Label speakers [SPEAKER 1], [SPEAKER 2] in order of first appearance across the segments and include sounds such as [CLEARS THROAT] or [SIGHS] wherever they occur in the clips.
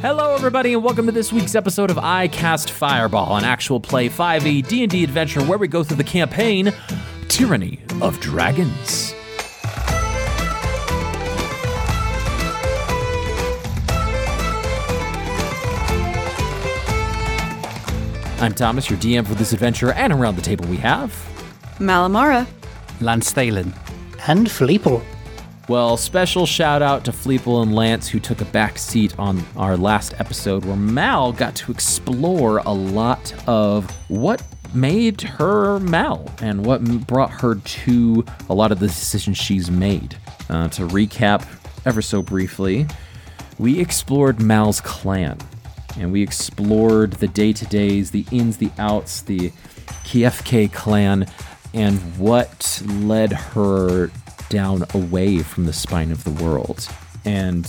[SPEAKER 1] Hello, everybody, and welcome to this week's episode of I Cast Fireball, an actual play 5e D&D adventure where we go through the campaign Tyranny of Dragons. I'm Thomas, your DM for this adventure, and around the table we have.
[SPEAKER 2] Malamara.
[SPEAKER 3] Lance Thalen.
[SPEAKER 4] And Fleeple.
[SPEAKER 1] Well, special shout out to Fleeple and Lance who took a back seat on our last episode where Mal got to explore a lot of what made her Mal and what brought her to a lot of the decisions she's made. Uh, to recap ever so briefly, we explored Mal's clan and we explored the day to days, the ins, the outs, the KFK clan, and what led her down away from the spine of the world. And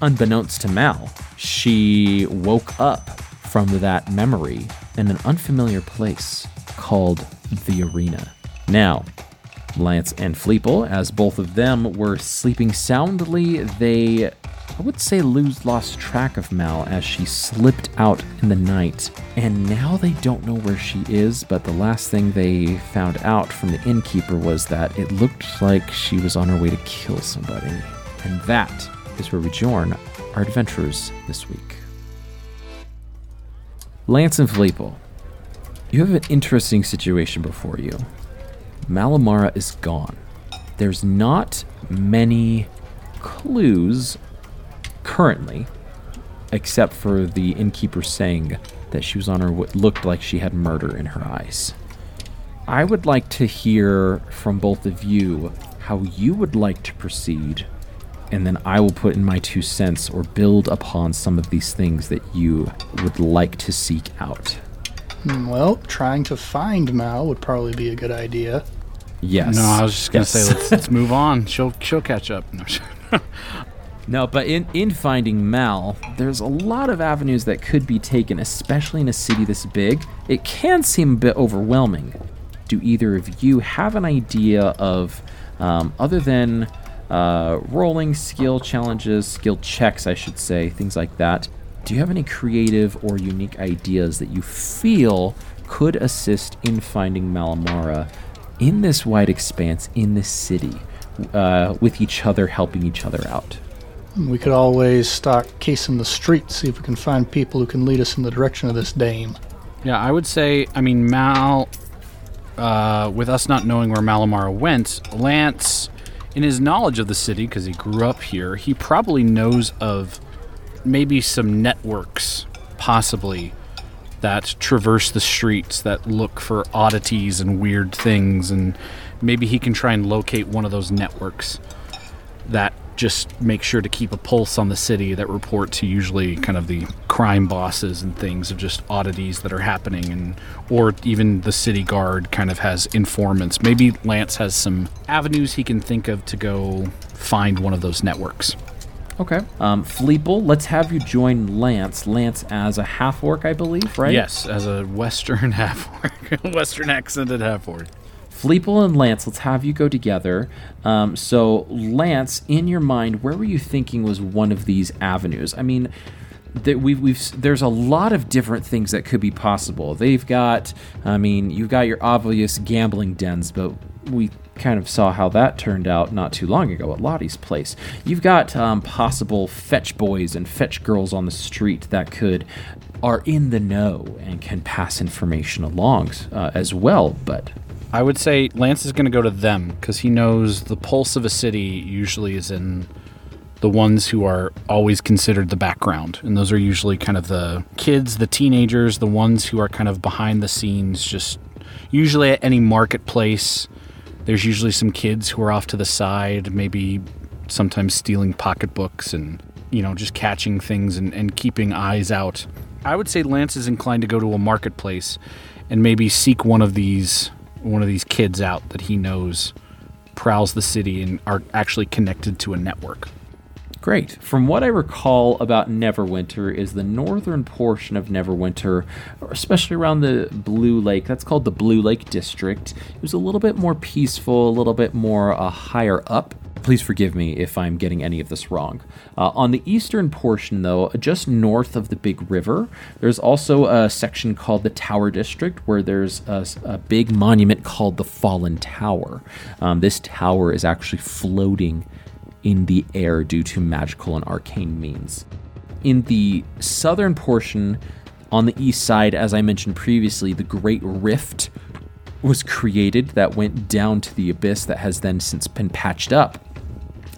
[SPEAKER 1] unbeknownst to Mal, she woke up from that memory in an unfamiliar place called the arena. Now, Lance and Fleeple, as both of them were sleeping soundly, they, I would say, lose lost track of Mal as she slipped out in the night. And now they don't know where she is, but the last thing they found out from the innkeeper was that it looked like she was on her way to kill somebody. And that is where we join our adventurers this week. Lance and Fleeple, you have an interesting situation before you. Malamara is gone. There's not many clues currently, except for the innkeeper saying that she was on her what looked like she had murder in her eyes. I would like to hear from both of you how you would like to proceed, and then I will put in my two cents or build upon some of these things that you would like to seek out.
[SPEAKER 4] Hmm, Well, trying to find Mal would probably be a good idea.
[SPEAKER 1] Yes.
[SPEAKER 3] No, I was just gonna say let's, let's move [LAUGHS] on. She'll she'll catch up. No,
[SPEAKER 1] No, but in, in finding Mal, there's a lot of avenues that could be taken, especially in a city this big. It can seem a bit overwhelming. Do either of you have an idea of, um, other than uh, rolling skill challenges, skill checks, I should say, things like that? Do you have any creative or unique ideas that you feel could assist in finding Malamara in this wide expanse, in this city, uh, with each other helping each other out?
[SPEAKER 4] We could always start casing the streets, see if we can find people who can lead us in the direction of this dame.
[SPEAKER 3] yeah, I would say. I mean, Mal. Uh, with us not knowing where Malamara went, Lance, in his knowledge of the city, because he grew up here, he probably knows of maybe some networks, possibly, that traverse the streets that look for oddities and weird things, and maybe he can try and locate one of those networks that just make sure to keep a pulse on the city that report to usually kind of the crime bosses and things of just oddities that are happening and or even the city guard kind of has informants. Maybe lance has some avenues he can think of to go find one of those networks
[SPEAKER 1] Okay. Um, Fleeple, let's have you join Lance. Lance as a half orc, I believe, right?
[SPEAKER 3] yes as a western [LAUGHS] half orc [LAUGHS] western accented half orc
[SPEAKER 1] Fleeple and Lance, let's have you go together. Um, so, Lance, in your mind, where were you thinking was one of these avenues? I mean, that we've, we've there's a lot of different things that could be possible. They've got, I mean, you've got your obvious gambling dens, but we kind of saw how that turned out not too long ago at Lottie's place. You've got um, possible fetch boys and fetch girls on the street that could are in the know and can pass information along uh, as well, but
[SPEAKER 3] I would say Lance is going to go to them because he knows the pulse of a city usually is in the ones who are always considered the background. And those are usually kind of the kids, the teenagers, the ones who are kind of behind the scenes, just usually at any marketplace. There's usually some kids who are off to the side, maybe sometimes stealing pocketbooks and, you know, just catching things and, and keeping eyes out. I would say Lance is inclined to go to a marketplace and maybe seek one of these one of these kids out that he knows prowls the city and are actually connected to a network.
[SPEAKER 1] Great. From what I recall about Neverwinter is the northern portion of Neverwinter, especially around the Blue Lake. That's called the Blue Lake District. It was a little bit more peaceful, a little bit more uh, higher up. please forgive me if I'm getting any of this wrong. Uh, on the eastern portion, though, just north of the big river, there's also a section called the Tower District where there's a, a big monument called the Fallen Tower. Um, this tower is actually floating in the air due to magical and arcane means. In the southern portion, on the east side, as I mentioned previously, the Great Rift was created that went down to the abyss that has then since been patched up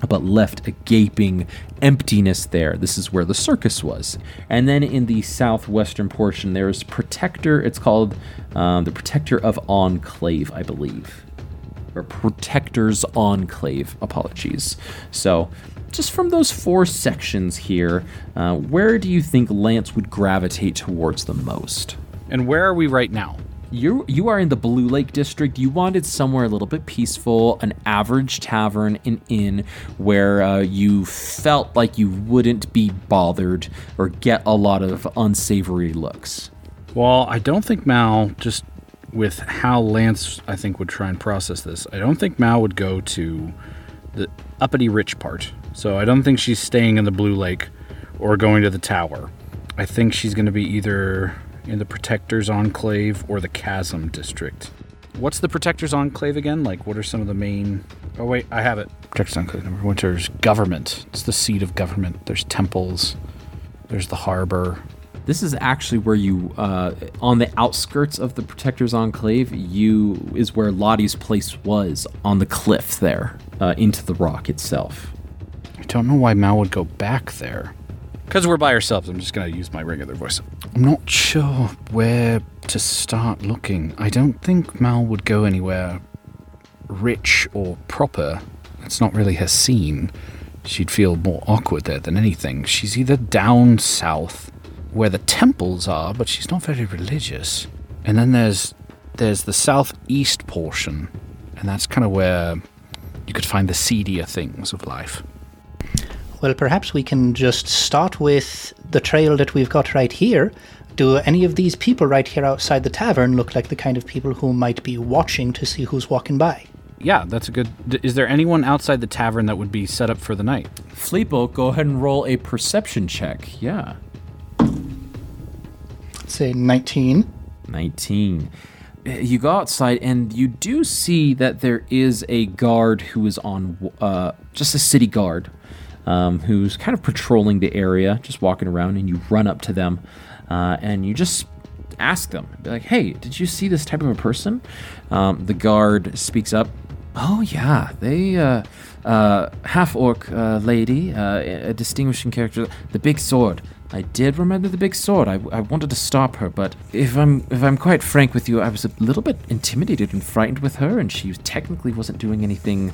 [SPEAKER 1] but left a gaping emptiness there. This is where the circus was. And then in the southwestern portion, there's Protector. It's called um, the Protector of Enclave, I believe. Or Protector's Enclave, apologies. So, just from those four sections here, uh, where do you think Lance would gravitate towards the most?
[SPEAKER 3] And where are we right now?
[SPEAKER 1] you you are in the Blue Lake district. You wanted somewhere a little bit peaceful, an average tavern, an inn where uh, you felt like you wouldn't be bothered or get a lot of unsavory looks.
[SPEAKER 3] Well, I don't think Mal just with how Lance I think would try and process this. I don't think Mal would go to the uppity rich part. So I don't think she's staying in the Blue Lake or going to the tower. I think she's going to be either in the Protectors Enclave or the Chasm District. What's the Protectors Enclave again? Like, what are some of the main. Oh, wait, I have it. Protectors Enclave number one. There's government. It's the seat of government. There's temples. There's the harbor.
[SPEAKER 1] This is actually where you, uh, on the outskirts of the Protectors Enclave, you is where Lottie's place was on the cliff there, uh, into the rock itself.
[SPEAKER 3] I don't know why Mal would go back there. Because we're by ourselves, I'm just going to use my regular voice. I'm not sure where to start looking. I don't think Mal would go anywhere rich or proper. It's not really her scene. She'd feel more awkward there than anything. She's either down south, where the temples are, but she's not very religious. And then there's there's the southeast portion, and that's kind of where you could find the seedier things of life.
[SPEAKER 2] Well, perhaps we can just start with the trail that we've got right here. Do any of these people right here outside the tavern look like the kind of people who might be watching to see who's walking by?
[SPEAKER 3] Yeah, that's a good. Is there anyone outside the tavern that would be set up for the night?
[SPEAKER 1] Fleepo, go ahead and roll a perception check. Yeah.
[SPEAKER 4] Say 19.
[SPEAKER 1] 19. Uh, You go outside and you do see that there is a guard who is on, uh, just a city guard, um, who's kind of patrolling the area, just walking around, and you run up to them uh, and you just ask them, be like, hey, did you see this type of a person? Um, the guard speaks up, oh, yeah, they, uh, uh, half orc uh, lady, uh, a distinguishing character, the big sword. I did remember the big sword. I, I wanted to stop her, but if I'm if I'm quite frank with you, I was a little bit intimidated and frightened with her, and she technically wasn't doing anything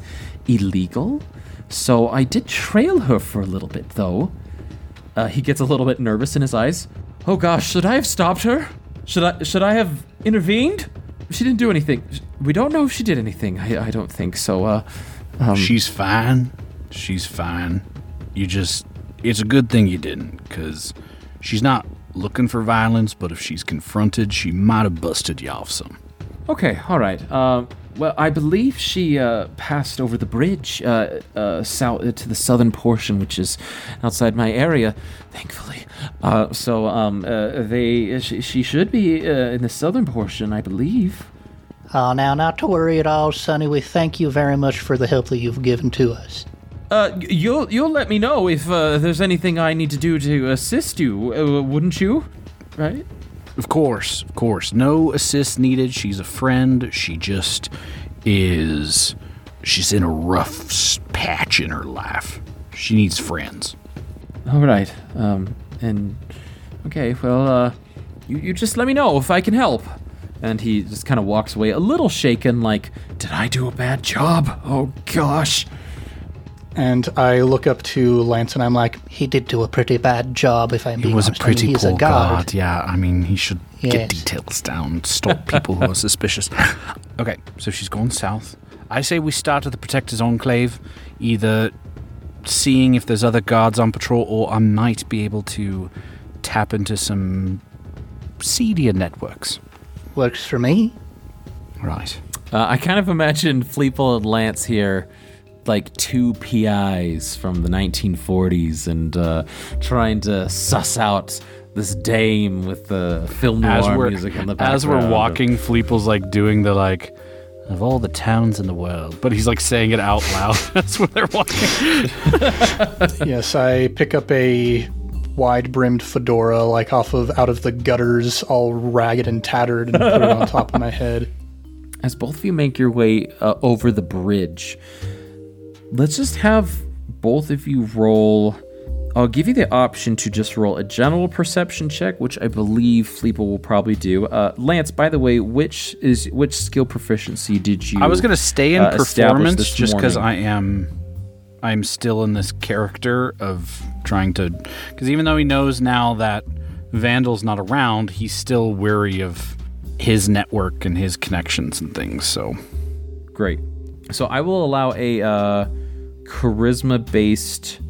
[SPEAKER 1] illegal. So I did trail her for a little bit, though. Uh, he gets a little bit nervous in his eyes. Oh gosh, should I have stopped her? Should I should I have intervened? She didn't do anything. We don't know if she did anything. I, I don't think so. Uh, um,
[SPEAKER 3] She's fine. She's fine. You just. It's a good thing you didn't, because she's not looking for violence, but if she's confronted, she might have busted you off some.
[SPEAKER 1] Okay, all right. Uh, well, I believe she uh, passed over the bridge uh, uh, south to the southern portion, which is outside my area, thankfully. Uh, so um, uh, they she, she should be uh, in the southern portion, I believe.
[SPEAKER 2] Oh, now, not to worry at all, Sonny. We thank you very much for the help that you've given to us.
[SPEAKER 1] Uh, you'll you'll let me know if uh, there's anything I need to do to assist you, uh, wouldn't you? Right?
[SPEAKER 3] Of course, of course. No assist needed. She's a friend. She just is. She's in a rough patch in her life. She needs friends.
[SPEAKER 1] All right. Um, and okay, well, uh, you, you just let me know if I can help. And he just kind of walks away, a little shaken, like, did I do a bad job? Oh gosh.
[SPEAKER 4] And I look up to Lance and I'm like,
[SPEAKER 2] He did do a pretty bad job, if I'm
[SPEAKER 3] He
[SPEAKER 2] being
[SPEAKER 3] was a
[SPEAKER 2] honest. I mean,
[SPEAKER 3] pretty poor
[SPEAKER 2] a guard.
[SPEAKER 3] guard. Yeah, I mean, he should get details down, stop people who are [LAUGHS] suspicious. Okay, so she's gone south. I say we start at the Protector's Enclave, either seeing if there's other guards on patrol, or I might be able to tap into some seedier networks.
[SPEAKER 2] Works for me.
[SPEAKER 3] Right.
[SPEAKER 1] Uh, I kind of imagine Fleeple and Lance here like two PIs from the 1940s and uh, trying to suss out this dame with the film noir music in the background.
[SPEAKER 3] as we're walking, Fleeple's like doing the like of all the towns in the world, but he's like saying it out loud. [LAUGHS] That's when they're walking. [LAUGHS]
[SPEAKER 4] yes, I pick up a wide brimmed fedora, like off of out of the gutters, all ragged and tattered, and put it on top of my head.
[SPEAKER 1] As both of you make your way uh, over the bridge, let's just have both of you roll. I'll give you the option to just roll a general perception check, which I believe Fleeple will probably do. Uh, Lance, by the way, which is which skill proficiency did you?
[SPEAKER 3] I was gonna stay in
[SPEAKER 1] uh,
[SPEAKER 3] performance just because? I am I'm still in this character of trying to because even though he knows now that Vandal's not around, he's still wary of his network and his connections and things. So
[SPEAKER 1] Great. So I will allow a uh, charisma-based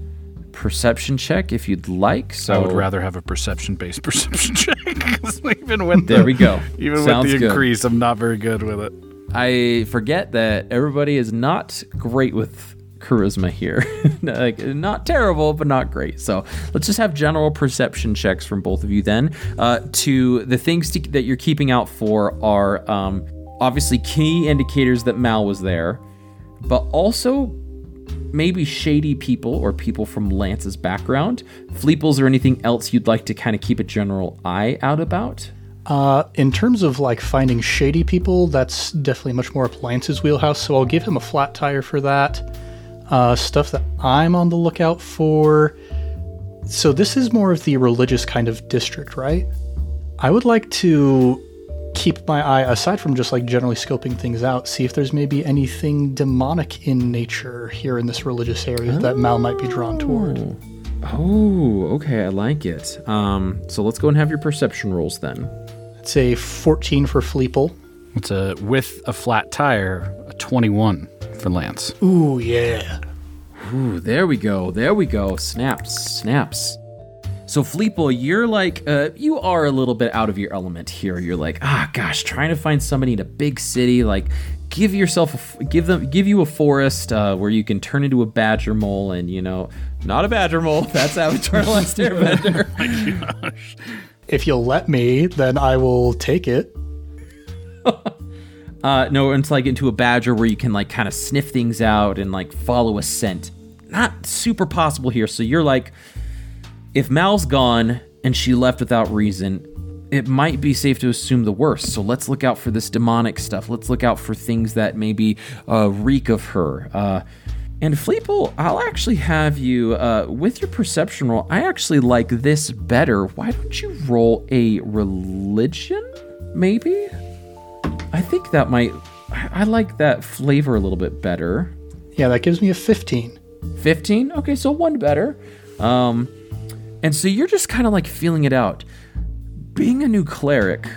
[SPEAKER 1] perception check if you'd like. So
[SPEAKER 3] I would rather have a perception-based [LAUGHS] perception check. even with
[SPEAKER 1] There
[SPEAKER 3] the,
[SPEAKER 1] we go.
[SPEAKER 3] Even
[SPEAKER 1] Sounds
[SPEAKER 3] with the
[SPEAKER 1] good.
[SPEAKER 3] increase, I'm not very good with it.
[SPEAKER 1] I forget that everybody is not great with charisma here. [LAUGHS] like, not terrible, but not great. So let's just have general perception checks from both of you then. Uh, to the things to, that you're keeping out for are um, obviously key indicators that Mal was there, but also maybe shady people or people from Lance's background. Fleeples or anything else you'd like to kind of keep a general eye out about?
[SPEAKER 4] Uh, in terms of like finding shady people, that's definitely much more up Lance's wheelhouse. So I'll give him a flat tire for that. Uh, stuff that I'm on the lookout for. So this is more of the religious kind of district, right? I would like to keep my eye aside from just like generally scoping things out, see if there's maybe anything demonic in nature here in this religious area that Mal might be drawn toward.
[SPEAKER 1] Oh, okay, I like it. Um, so let's go and have your perception rolls then.
[SPEAKER 4] It's a 14 for Fleeple.
[SPEAKER 3] It's a with a flat tire, a 21 for Lance.
[SPEAKER 4] Ooh, yeah.
[SPEAKER 1] Ooh, there we go. There we go. Snaps, snaps. So Fleeple, you're like, uh, you are a little bit out of your element here. You're like, ah, gosh, trying to find somebody in a big city, like, give yourself, a, give them, give you a forest uh, where you can turn into a badger mole, and you know, not a badger mole. [LAUGHS] That's Avatar: Last Airbender. [LAUGHS] [LAUGHS]
[SPEAKER 4] If you'll let me, then I will take it.
[SPEAKER 1] Uh, no, it's like into a badger where you can like kind of sniff things out and like follow a scent. Not super possible here. So you're like, if Mal's gone and she left without reason, it might be safe to assume the worst. So let's look out for this demonic stuff. Let's look out for things that maybe uh, reek of her. Uh, and Fleeple, I'll actually have you uh, with your perception roll. I actually like this better. Why don't you roll a religion? Maybe. I think that might. I I like that flavor a little bit better.
[SPEAKER 4] Yeah, that gives me a 15.
[SPEAKER 1] 15 okay so one better um and so you're just kind of like feeling it out. Being a new cleric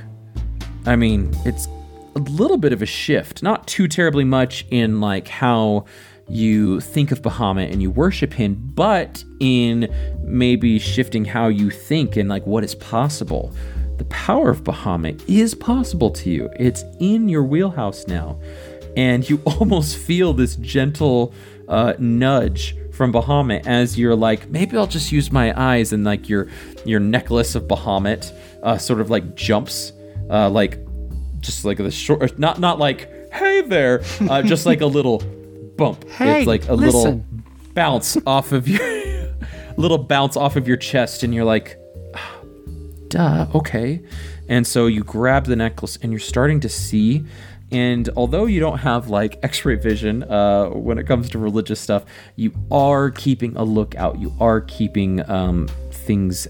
[SPEAKER 1] i mean it's a little bit of a shift not too terribly much in like how you think of bahamut and you worship him but in maybe shifting how you think and like what is possible. The power of bahamut is possible to you. It's in your wheelhouse now. And you [LAUGHS] almost feel this gentle uh, nudge from Bahamut as you're like, maybe I'll just use my eyes, and like your your necklace of Bahamut uh, sort of like jumps, uh, like just like the short, not not like hey there, uh, [LAUGHS] just like a little bump.
[SPEAKER 3] Hey,
[SPEAKER 1] it's like a
[SPEAKER 3] listen.
[SPEAKER 1] little bounce [LAUGHS] off of your little bounce off of your chest, and you're like, duh, okay. And so you grab the necklace and you're starting to see. And although you don't have like x ray vision uh, when it comes to religious stuff, you are keeping a lookout. You are keeping um, things,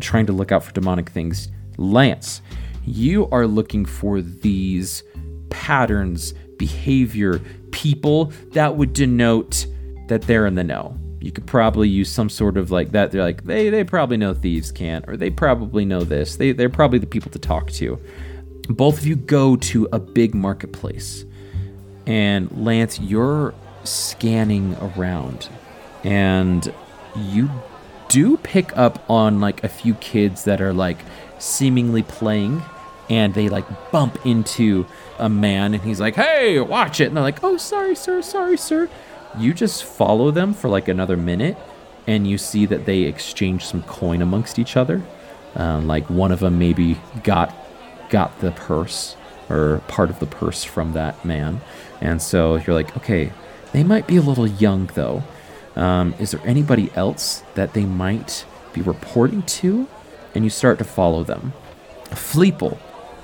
[SPEAKER 1] trying to look out for demonic things. Lance, you are looking for these patterns, behavior, people that would denote that they're in the know. You could probably use some sort of like that. They're like they they probably know thieves can't, or they probably know this. They they're probably the people to talk to. Both of you go to a big marketplace, and Lance, you're scanning around, and you do pick up on like a few kids that are like seemingly playing. And they like bump into a man. And he's like hey watch it. And they're like oh sorry sir sorry sir. You just follow them for like another minute, and you see that they exchange some coin amongst each other. Um, like one of them maybe got got the purse or part of the purse from that man, and so you're like, okay, they might be a little young though. Um, is there anybody else that they might be reporting to? And you start to follow them. Fleeple,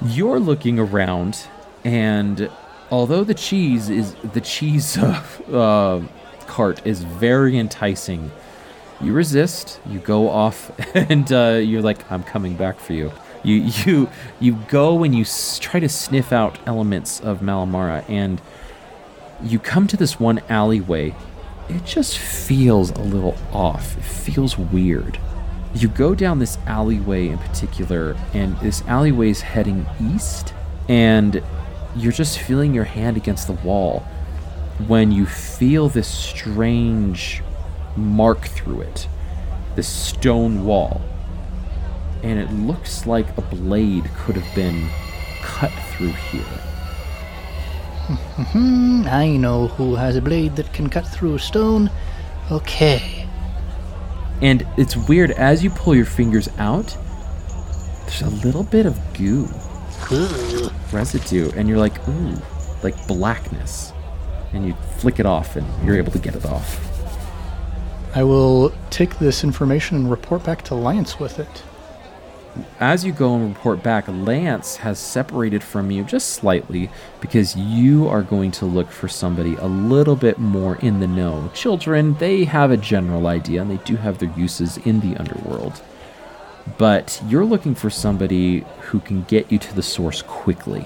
[SPEAKER 1] you're looking around, and although the cheese is the cheese uh, [LAUGHS] uh, cart is very enticing, you resist. You go off, [LAUGHS] and uh, you're like, "I'm coming back for you." You you you go and you s- try to sniff out elements of Malamara, and you come to this one alleyway. It just feels a little off. It feels weird. You go down this alleyway in particular, and this alleyway is heading east, and you're just feeling your hand against the wall when you feel this strange mark through it, this stone wall. And it looks like a blade could have been cut through here.
[SPEAKER 2] Hmm, [LAUGHS] I know who has a blade that can cut through a stone. Okay.
[SPEAKER 1] And it's weird, as you pull your fingers out, there's a little bit of goo, residue, and you're like, ooh, like blackness. And you flick it off, and you're able to get it off.
[SPEAKER 4] I will take this information and report back to Lance with it.
[SPEAKER 1] As you go and report back, Lance has separated from you just slightly because you are going to look for somebody a little bit more in the know. Children, they have a general idea and they do have their uses in the underworld. But you're looking for somebody who can get you to the source quickly.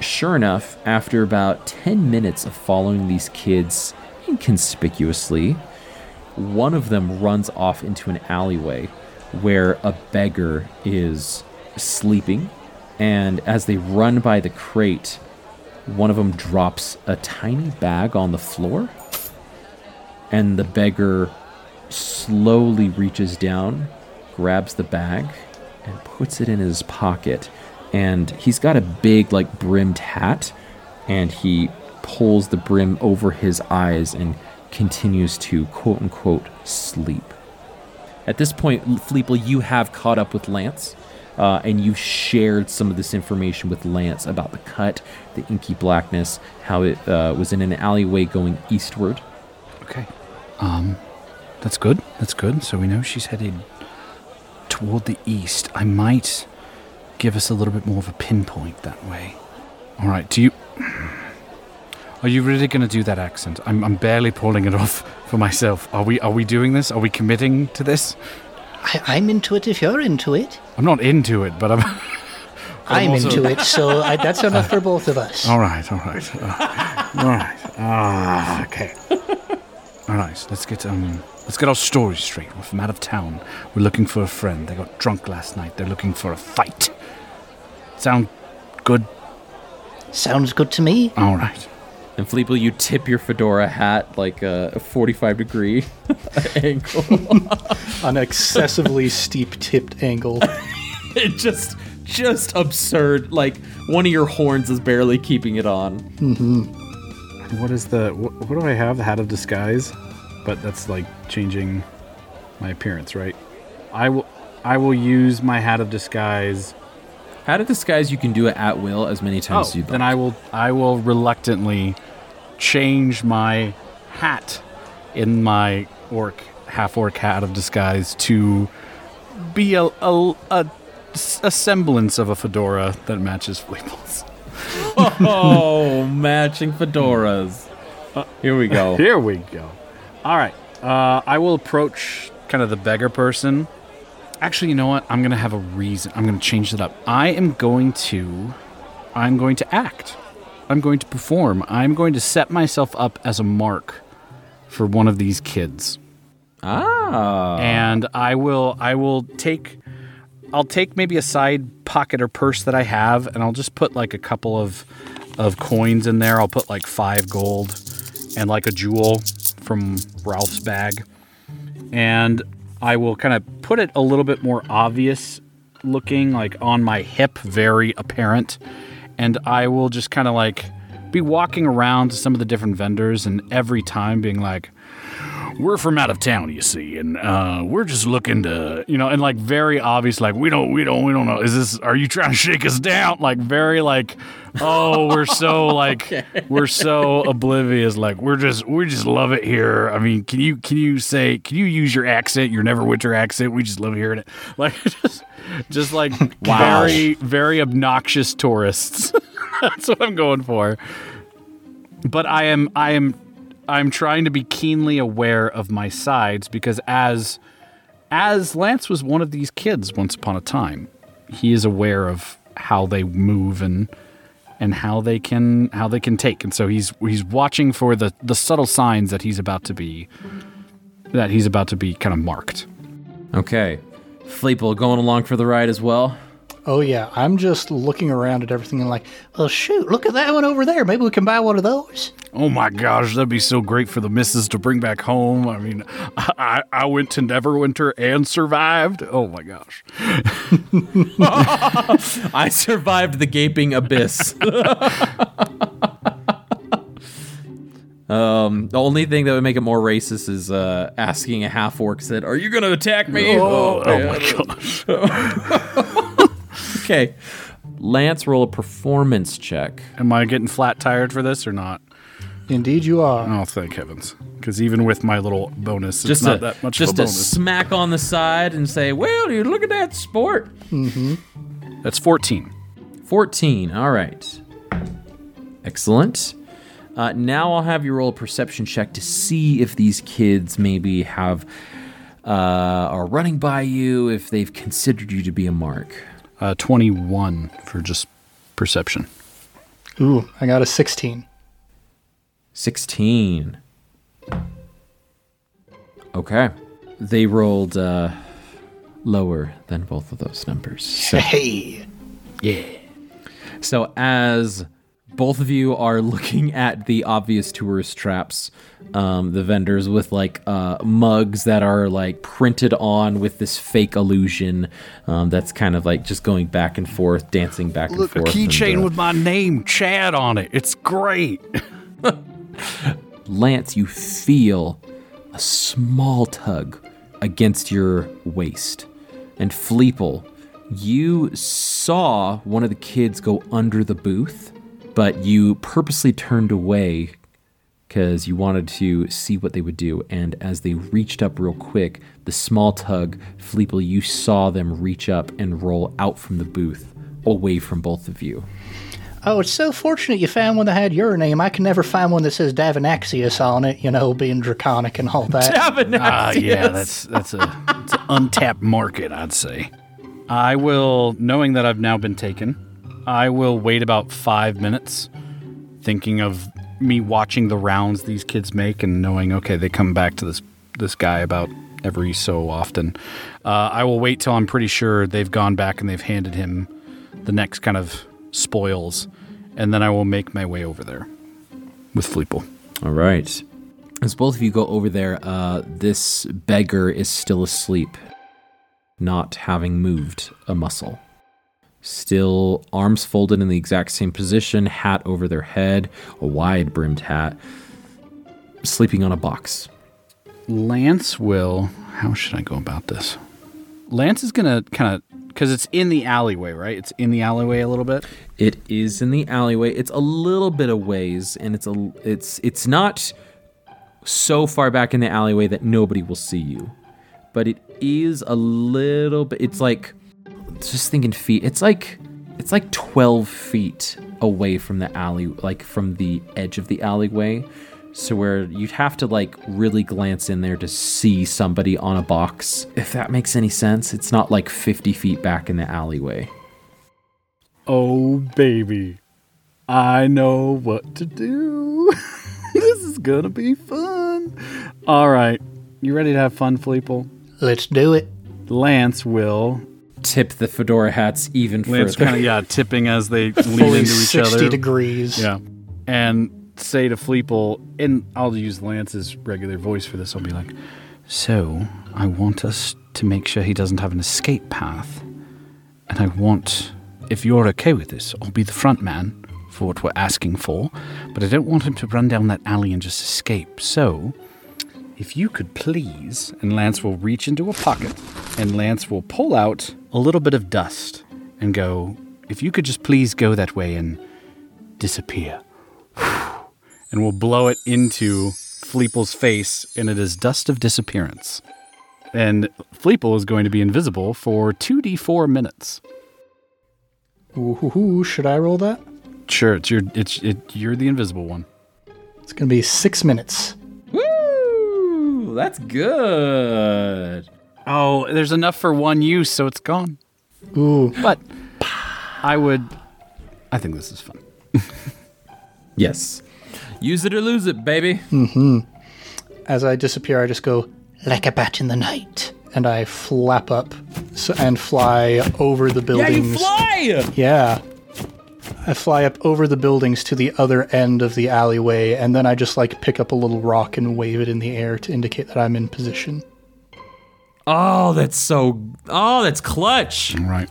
[SPEAKER 1] Sure enough, after about 10 minutes of following these kids inconspicuously, one of them runs off into an alleyway where a beggar is sleeping. And as they run by the crate, one of them drops a tiny bag on the floor. And the beggar slowly reaches down, grabs the bag, and puts it in his pocket. And he's got a big, like, brimmed hat. And he pulls the brim over his eyes and continues to quote unquote sleep. At this point, Fleeple, you have caught up with Lance, uh, and you've shared some of this information with Lance about the cut, the inky blackness, how it uh, was in an alleyway going eastward.
[SPEAKER 3] Okay. Um, that's good. That's good. So we know she's headed toward the east. I might give us a little bit more of a pinpoint that way. All right. Do you? Are you really going to do that accent? I'm, I'm barely pulling it off [LAUGHS] for myself. Are we? Are we doing this? Are we committing to this?
[SPEAKER 2] I, I'm into it if you're into it.
[SPEAKER 3] I'm not into it, but I'm. [LAUGHS]
[SPEAKER 2] I'm
[SPEAKER 3] also-
[SPEAKER 2] into it, so I, that's [LAUGHS] enough for both of us.
[SPEAKER 3] All right, all right, uh, all right. Ah, okay. All right, let's get um, let's get our story straight. We're from out of town. We're looking for a friend. They got drunk last night. They're looking for a fight. Sound good?
[SPEAKER 2] Sounds good to me.
[SPEAKER 3] All right.
[SPEAKER 1] And Fleeple, you tip your fedora hat like a 45 degree [LAUGHS] angle.
[SPEAKER 4] An excessively steep tipped angle. [LAUGHS]
[SPEAKER 1] it just, just absurd. Like one of your horns is barely keeping it on. Mm-hmm.
[SPEAKER 3] What is the what, what do I have? The hat of disguise, but that's like changing my appearance, right? I will I will use my hat of disguise.
[SPEAKER 1] How to disguise? You can do it at will as many times
[SPEAKER 3] Oh,
[SPEAKER 1] as you like.
[SPEAKER 3] then I will I will reluctantly change my hat in my orc half orc hat of disguise to be a a, a, a semblance of a fedora that matches Fleeple's.
[SPEAKER 1] oh, matching fedoras. Here we go. [LAUGHS]
[SPEAKER 3] Here we go. All right. Uh, I will approach kind of the beggar person. Actually, you know what? I'm gonna have a reason. I'm gonna change it up. I am going to. I'm going to act. I'm going to perform. I'm going to set myself up as a mark for one of these kids,
[SPEAKER 1] Ah.
[SPEAKER 3] and I will. I will take. I'll take maybe a side pocket or purse that I have, and I'll just put like a couple of of coins in there. I'll put like five gold and like a jewel from Ralph's bag, and I will kind of put it a little bit more obvious looking, like on my hip, very apparent, and I will just kind of like be walking around to some of the different vendors and every time being like, we're from out of town, you see, and uh, we're just looking to, you know, and like very obvious, like we don't, we don't, we don't know. Is this? Are you trying to shake us down? Like very like, oh, we're so [LAUGHS] like, we're so oblivious. Like we're just, we just love it here. I mean, can you, can you say, can you use your accent, your never Neverwinter accent? We just love hearing it. [LAUGHS] Like just, just like [LAUGHS] very, very obnoxious tourists. That's what I'm going for. But I am, I am I'm trying to be keenly aware of my sides because as as Lance was one of these kids once upon a time, he is aware of how they move and and how they can how they can take. And so he's he's watching for the the subtle signs that he's about to be that he's about to be kind of marked.
[SPEAKER 1] Okay. Fleeple going along for the ride as well.
[SPEAKER 4] Oh yeah, I'm just looking around at everything and like, oh shoot, look at that one over there. Maybe we can buy one of those.
[SPEAKER 3] Oh my gosh, that'd be so great for the missus to bring back home. I mean, I, I went to Neverwinter and survived. Oh my gosh. [LAUGHS]
[SPEAKER 1] I survived the gaping abyss. [LAUGHS] um, the only thing that would make it more racist is uh, asking a half orc said, "Are you going to attack me?"
[SPEAKER 3] Oh, oh my gosh. [LAUGHS]
[SPEAKER 1] okay. Lance, roll a performance check.
[SPEAKER 3] Am I getting flat tired for this or not?
[SPEAKER 4] Indeed, you are.
[SPEAKER 3] Oh, thank heavens! Because even with my little bonus, it's
[SPEAKER 1] Just
[SPEAKER 3] not
[SPEAKER 1] a,
[SPEAKER 3] that much
[SPEAKER 1] just
[SPEAKER 3] of a bonus.
[SPEAKER 1] Just a smack on the side and say, "Well, you look at that sport." Mm-hmm.
[SPEAKER 3] That's fourteen.
[SPEAKER 1] 14. All right. Excellent. Uh, now I'll have you roll a perception check to see if these kids maybe have uh, are running by you, if they've considered you to be a mark.
[SPEAKER 3] Uh, Twenty-one for just perception.
[SPEAKER 4] Ooh, I got a 16.
[SPEAKER 1] 16. Okay. They rolled uh, lower than both of those numbers. So
[SPEAKER 4] Hey. Yeah.
[SPEAKER 1] So as both of you are looking at the obvious tourist traps, um, the vendors with like uh, mugs that are like printed on with this fake illusion um, that's kind of like just going back and forth, dancing back and forth.
[SPEAKER 3] Look, a keychain
[SPEAKER 1] uh,
[SPEAKER 3] with my name, Chad, on it. It's great.
[SPEAKER 1] Lance, you feel a small tug against your waist. And Fleeple, you saw one of the kids go under the booth, but you purposely turned away because you wanted to see what they would do. And as they reached up real quick, the small tug, Fleeple, you saw them reach up and roll out from the booth away from both of you.
[SPEAKER 2] Oh, it's so fortunate you found one that had your name. I can never find one that says Davanaxius on it, you know, being draconic and all that. [LAUGHS] Davinaxius.
[SPEAKER 3] Ah, yeah, that's that's a it's an untapped market, I'd say. I will, knowing that I've now been taken, I will wait about five minutes, thinking of me watching the rounds these kids make and knowing, okay, they come back to this this guy about every so often. Uh, I will wait till I'm pretty sure they've gone back and they've handed him the next kind of spoils, and then I will make my way over there with Fleeple.
[SPEAKER 1] All right. As both of you go over there, uh, this beggar is still asleep, not having moved a muscle. Still arms folded in the exact same position, hat over their head, a wide brimmed hat, sleeping on a box.
[SPEAKER 3] Lance will. How should I go about this? Lance is gonna kind of because it's in the alleyway, right? It's in the alleyway a little bit.
[SPEAKER 1] It is in the alleyway. It's a little bit of ways, and it's a it's it's not so far back in the alleyway that nobody will see you, but it is a little bit. It's like just thinking feet. It's like it's like twelve feet away from the alley, like from the edge of the alleyway. So where you'd have to like really glance in there to see somebody on a box. If that makes any sense, it's not like fifty feet back in the alleyway.
[SPEAKER 3] Oh baby, I know what to do. [LAUGHS] this is gonna be fun. All right, you ready to have fun, Fleeple?
[SPEAKER 2] Let's do it.
[SPEAKER 3] Lance will.
[SPEAKER 1] Tip the fedora hats even
[SPEAKER 3] Lance
[SPEAKER 1] further.
[SPEAKER 3] kind of yeah, tipping as they [LAUGHS] lean into each other.
[SPEAKER 2] 60
[SPEAKER 3] other.
[SPEAKER 2] degrees.
[SPEAKER 3] Yeah. And say to Fleeple, and I'll use Lance's regular voice for this, I'll be like, So, I want us to make sure he doesn't have an escape path. And I want, if you're okay with this, I'll be the front man for what we're asking for, but I don't want him to run down that alley and just escape. So, if you could please, and Lance will reach into a pocket, and Lance will pull out a little bit of dust and go, if you could just please go that way and disappear. [SIGHS] And we'll blow it into Fleeple's face, and it is dust of disappearance. And Fleeple is going to be invisible for 2d4 minutes.
[SPEAKER 4] Ooh, should I roll that?
[SPEAKER 3] Sure, it's your it's it, you're the invisible one.
[SPEAKER 4] It's going to be six minutes.
[SPEAKER 1] Woo! That's good.
[SPEAKER 3] Oh, there's enough for one use, so it's gone.
[SPEAKER 4] Ooh,
[SPEAKER 3] But I would I think this is fun. [LAUGHS]
[SPEAKER 1] Yes. Use it or lose it, baby. Mm-hmm.
[SPEAKER 4] As I disappear, I just go
[SPEAKER 2] Like a bat in the night.
[SPEAKER 4] and I flap up and fly over the buildings.
[SPEAKER 1] Yeah,
[SPEAKER 4] buildings.
[SPEAKER 1] you fly!
[SPEAKER 4] Yeah. I fly up over the buildings to the other end of the alleyway, and then I just like pick up a little rock and wave it in the air to indicate that I'm in position.
[SPEAKER 1] Oh, that's so. Oh, that's clutch.
[SPEAKER 3] All right.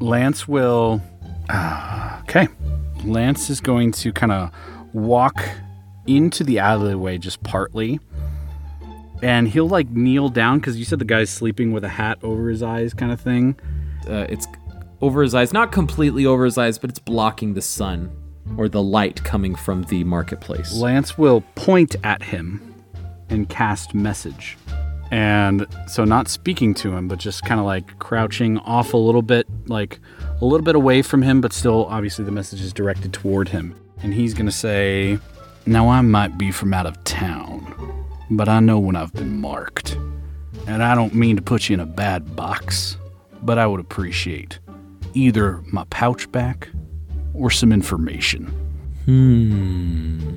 [SPEAKER 3] Lance will ah, Okay. Lance is going to kind of walk into the alleyway just partly. And he'll like kneel down because you said the guy's sleeping with a hat over his eyes, kind of thing.
[SPEAKER 1] Uh, it's over his eyes, not completely over his eyes, but it's blocking the sun or the light coming from the marketplace.
[SPEAKER 3] Lance will point at him and cast message. And so, not speaking to him, but just kind of like crouching off a little bit, like a little bit away from him, but still, obviously, the message is directed toward him. And he's going to say, Now, I might be from out of town, but I know when I've been marked. And I don't mean to put you in a bad box, but I would appreciate either my pouch back or some information. Hmm.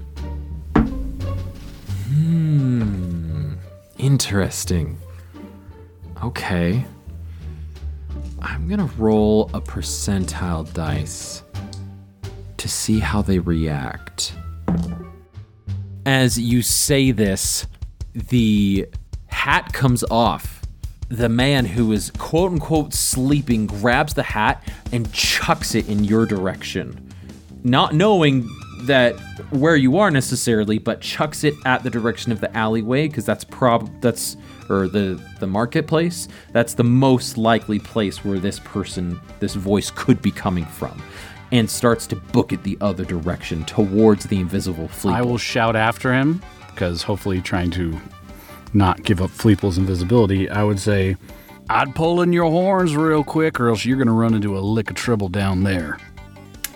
[SPEAKER 3] Hmm.
[SPEAKER 1] Interesting. Okay. I'm gonna roll a percentile dice to see how they react. As you say this, the hat comes off. The man who is quote unquote sleeping grabs the hat and chucks it in your direction. Not knowing that where you are necessarily, but chucks it at the direction of the alleyway because that's prob that's or the the marketplace. That's the most likely place where this person, this voice could be coming from, and starts to book it the other direction towards the invisible Fleep.
[SPEAKER 3] I will shout after him because hopefully trying to not give up Fleeple's invisibility. I would say, I'd pull in your horns real quick, or else you're going to run into a lick of trouble down there.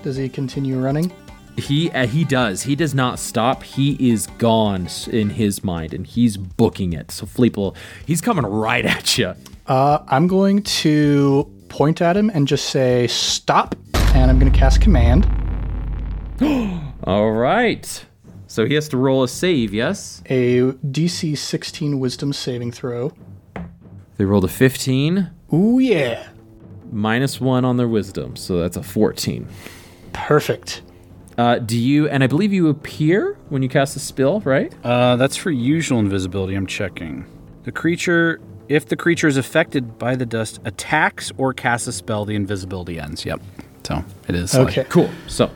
[SPEAKER 4] Does he continue running?
[SPEAKER 1] He uh, he does. He does not stop. He is gone in his mind, and he's booking it. So Fleeple, he's coming right at you.
[SPEAKER 4] Uh, I'm going to point at him and just say stop, and I'm going to cast command. [GASPS]
[SPEAKER 1] All right. So he has to roll a save. Yes.
[SPEAKER 4] A DC 16 Wisdom saving throw.
[SPEAKER 1] They rolled a 15
[SPEAKER 4] Ooh yeah,
[SPEAKER 1] minus one on their wisdom, so that's a 14.
[SPEAKER 4] perfect.
[SPEAKER 1] Uh, do you? And I believe you appear when you cast a spell, right?
[SPEAKER 3] Uh, that's for usual invisibility. I'm checking. The creature, if the creature is affected by the dust, attacks or casts a spell, the invisibility ends. Yep. So it is. like-
[SPEAKER 4] Okay,
[SPEAKER 1] Cool. So,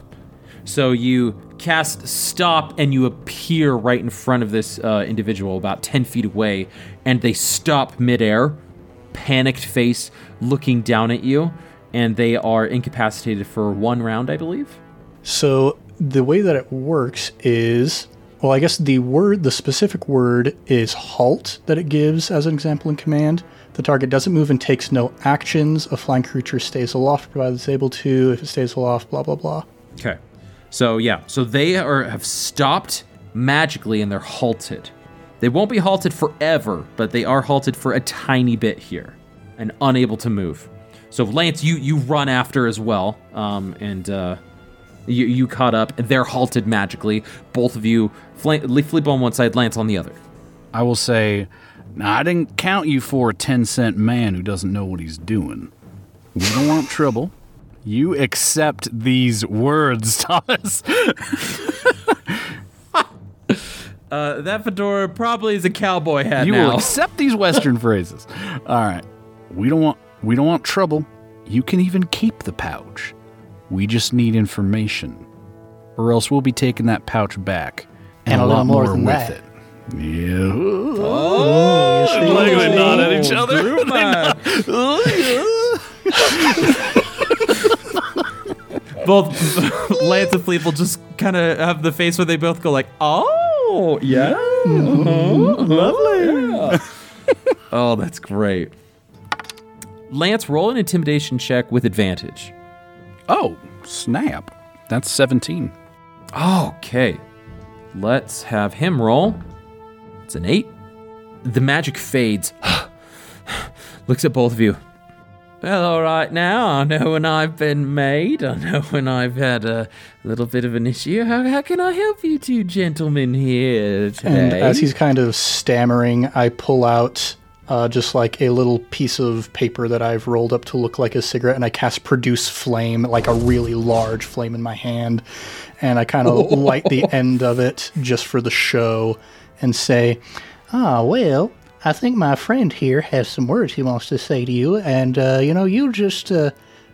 [SPEAKER 1] so you cast stop and you appear right in front of this uh, individual, about ten feet away, and they stop midair, panicked face, looking down at you, and they are incapacitated for one round, I believe.
[SPEAKER 4] So the way that it works is, well, I guess the word, the specific word is halt that it gives as an example in command. The target doesn't move and takes no actions. A flying creature stays aloft provided it's able to. If it stays aloft, blah blah blah.
[SPEAKER 1] Okay. So yeah, so they are have stopped magically and they're halted. They won't be halted forever, but they are halted for a tiny bit here and unable to move. So Lance, you you run after as well, um, and uh, you you caught up. And they're halted magically. Both of you, flank, Fleep on one side, Lance on the other.
[SPEAKER 3] I will say, I didn't count you for a 10 cent man who doesn't know what he's doing. We don't want trouble. You accept these words, [LAUGHS] Thomas.
[SPEAKER 1] Uh, that fedora probably is a cowboy hat
[SPEAKER 3] You
[SPEAKER 1] now.
[SPEAKER 3] will accept these Western [LAUGHS] phrases. All right. We don't want we don't want trouble. You can even keep the pouch. We just need information. or else we'll be taking that pouch back
[SPEAKER 2] And a little
[SPEAKER 3] lot
[SPEAKER 2] more than
[SPEAKER 3] with
[SPEAKER 2] that.
[SPEAKER 3] it. Yeah.
[SPEAKER 2] Oh, you see?
[SPEAKER 3] Look at they nod at each
[SPEAKER 1] Oh,
[SPEAKER 3] other. [LAUGHS]
[SPEAKER 1] both [LAUGHS] Lance and Fleep will just kind of have the face where they both go like, "Oh, yeah, uh-huh, lovely." [LAUGHS] oh, that's great. Lance, roll an intimidation check with advantage.
[SPEAKER 3] Oh, snap. That's 17.
[SPEAKER 1] Okay, let's have him roll. It's an eight. The magic fades. [SIGHS] Looks at both of you. Well, all right now. I know when I've been made. I know when I've had a little bit of an issue. How, how can I help you two gentlemen here today?
[SPEAKER 4] And as he's kind of stammering, I pull out uh, just like a little piece of paper that I've rolled up to look like a cigarette, and I cast Produce Flame, like a really large flame in my hand. And I kind of [LAUGHS] light the end of it just for the show and say,
[SPEAKER 2] Ah, well, I think my friend here has some words he wants to say to you, and, uh, you know, you just uh,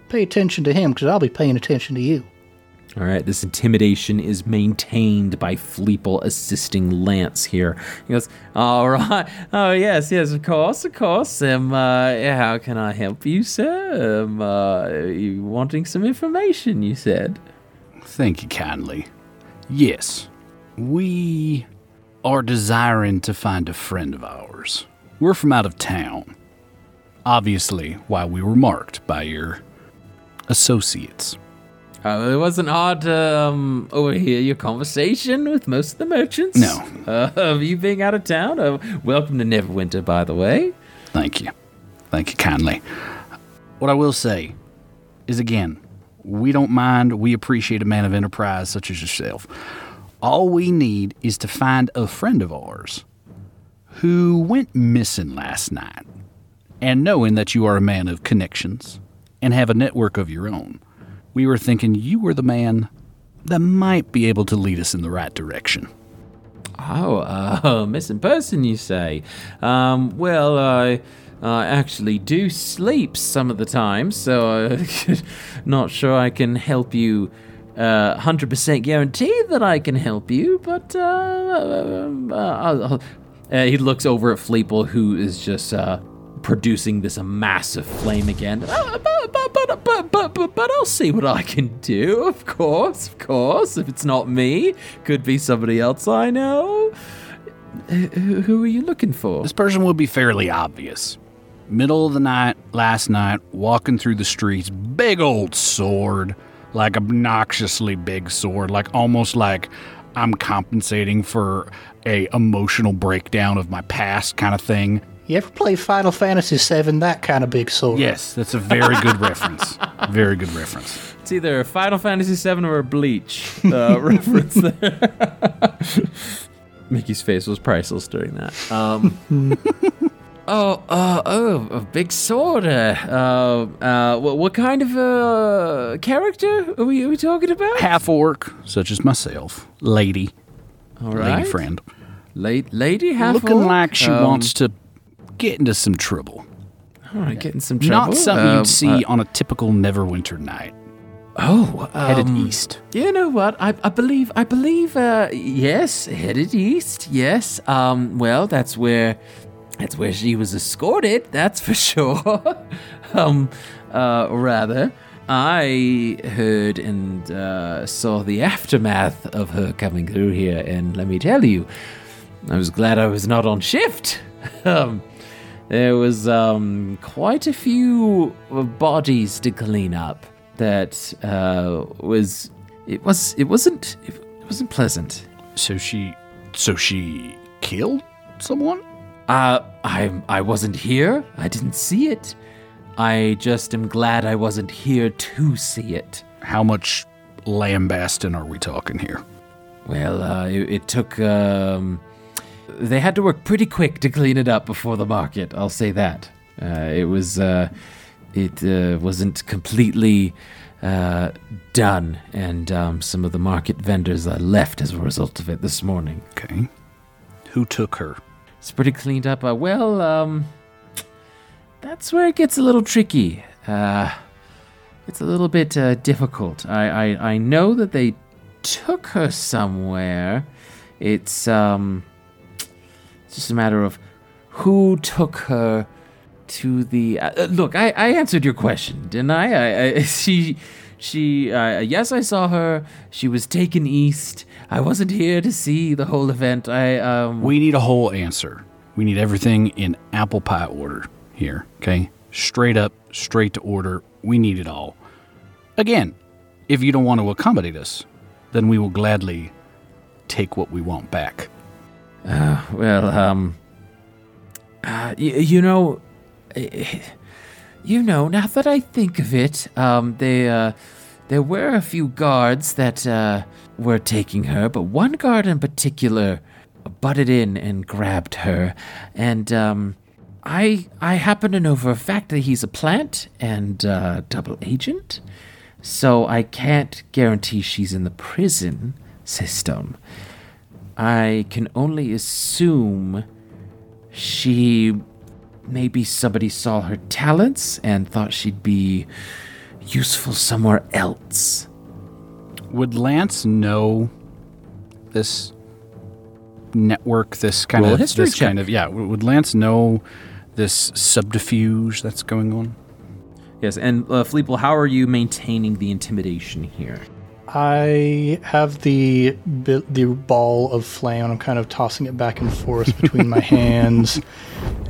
[SPEAKER 2] pay attention to him, because I'll be paying attention to you.
[SPEAKER 1] All right, this intimidation is maintained by Fleeple assisting Lance here. He goes, "All right, oh yes, yes, of course, of course. Um, uh, how can I help you, sir? Um, uh, you wanting some information? You said."
[SPEAKER 3] Thank you kindly. Yes, we are desiring to find a friend of ours. We're from out of town. Obviously, why we were marked by your associates.
[SPEAKER 1] Uh, it wasn't hard to um, overhear your conversation with most of the merchants.
[SPEAKER 3] No.
[SPEAKER 1] Uh, [LAUGHS] of you being out of town. Uh, welcome to Neverwinter, by the way.
[SPEAKER 3] Thank you. Thank you kindly. What I will say is again, we don't mind, we appreciate a man of enterprise such as yourself. All we need is to find a friend of ours who went missing last night. And knowing that you are a man of connections and have a network of your own, we were thinking you were the man that might be able to lead us in the right direction.
[SPEAKER 1] Oh, uh, [LAUGHS] missing person, you say? Um, well, I uh, actually do sleep some of the time, so uh, [LAUGHS] not sure I can help you. Uh, 100% guarantee that I can help you, but uh, uh, uh, uh, he looks over at Fleeple, who is just producing this massive flame again. But, but, but, but, but, but, I'll see what I can do, of course, of course. If it's not me, could be somebody else I know. Who, are you looking for?
[SPEAKER 3] This person would be fairly obvious. Middle of the night, last night, walking through the streets, big old sword, like obnoxiously big sword, like almost like I'm compensating for a emotional breakdown of my past kind of thing.
[SPEAKER 2] You ever play Final Fantasy VII? That kind of big sword.
[SPEAKER 3] Yes, that's a very good reference. Very good reference.
[SPEAKER 1] It's either Final Fantasy VII or a Bleach uh, [LAUGHS] reference there. [LAUGHS] Mickey's face was priceless during that. Um, [LAUGHS] oh, uh, oh, a big sword. Uh, uh, what, what kind of uh, character are we, are we talking about?
[SPEAKER 3] Half orc, such as myself, lady,
[SPEAKER 1] All right.
[SPEAKER 3] lady friend,
[SPEAKER 1] La- lady half
[SPEAKER 3] looking
[SPEAKER 1] orc?
[SPEAKER 3] like she
[SPEAKER 1] Um,
[SPEAKER 3] wants to get into some trouble.
[SPEAKER 1] All right, getting some trouble.
[SPEAKER 3] Not something
[SPEAKER 1] Um,
[SPEAKER 3] you'd see
[SPEAKER 1] uh,
[SPEAKER 3] on a typical Neverwinter night.
[SPEAKER 1] oh,
[SPEAKER 3] Headed
[SPEAKER 1] um,
[SPEAKER 3] east.
[SPEAKER 1] You know what? I, I believe I believe uh yes, headed east. Yes. Um well, that's where that's where she was escorted, that's for sure. [LAUGHS] um uh rather I heard and uh, saw the aftermath of her coming through here, and let me tell you, I was glad I was not on shift. [LAUGHS] um, there was um, quite a few bodies to clean up. That uh, was it was it wasn't it wasn't pleasant.
[SPEAKER 3] So she, so she killed someone.
[SPEAKER 1] Uh, I I wasn't here. I didn't see it. I just am glad I wasn't here to see it.
[SPEAKER 3] How much lambasting are we talking here?
[SPEAKER 1] Well, uh, it, it took. Um, they had to work pretty quick to clean it up before the market. I'll say that. Uh, it was. Uh, it uh, wasn't completely uh, done, and um, some of the market vendors uh, left as a result of it this morning.
[SPEAKER 3] Okay. Who took her?
[SPEAKER 1] It's pretty cleaned up. Uh, well, um, that's where it gets a little tricky. Uh, it's a little bit uh, difficult. I, I, I know that they took her somewhere. It's um it's just a matter of who took her to the uh, look I, I answered your question didn't I, I, I [LAUGHS] she she uh, yes I saw her she was taken east I wasn't here to see the whole event I um
[SPEAKER 3] We need a whole answer. We need everything in apple pie order here, okay? Straight up, straight to order. We need it all. Again, if you don't want to accommodate us, then we will gladly take what we want back.
[SPEAKER 1] Well, um, uh, y- you know, eh, you know. Now that I think of it, um, they, uh, there were a few guards that uh, were taking her, but one guard in particular butted in and grabbed her, and um, I, I happen to know for a fact that he's a plant and uh, double agent, so I can't guarantee she's in the prison system. I can only assume she maybe somebody saw her talents and thought she'd be useful somewhere else.
[SPEAKER 3] Would Lance know this network, this kind
[SPEAKER 1] Roll a
[SPEAKER 3] of
[SPEAKER 1] history
[SPEAKER 3] this
[SPEAKER 1] check.
[SPEAKER 3] kind of yeah? Would Lance know this subterfuge that's going on?
[SPEAKER 1] Yes, and uh, Fleeple, how are you maintaining the intimidation here?
[SPEAKER 4] I have the the ball of flame. and I'm kind of tossing it back and forth between my [LAUGHS] hands,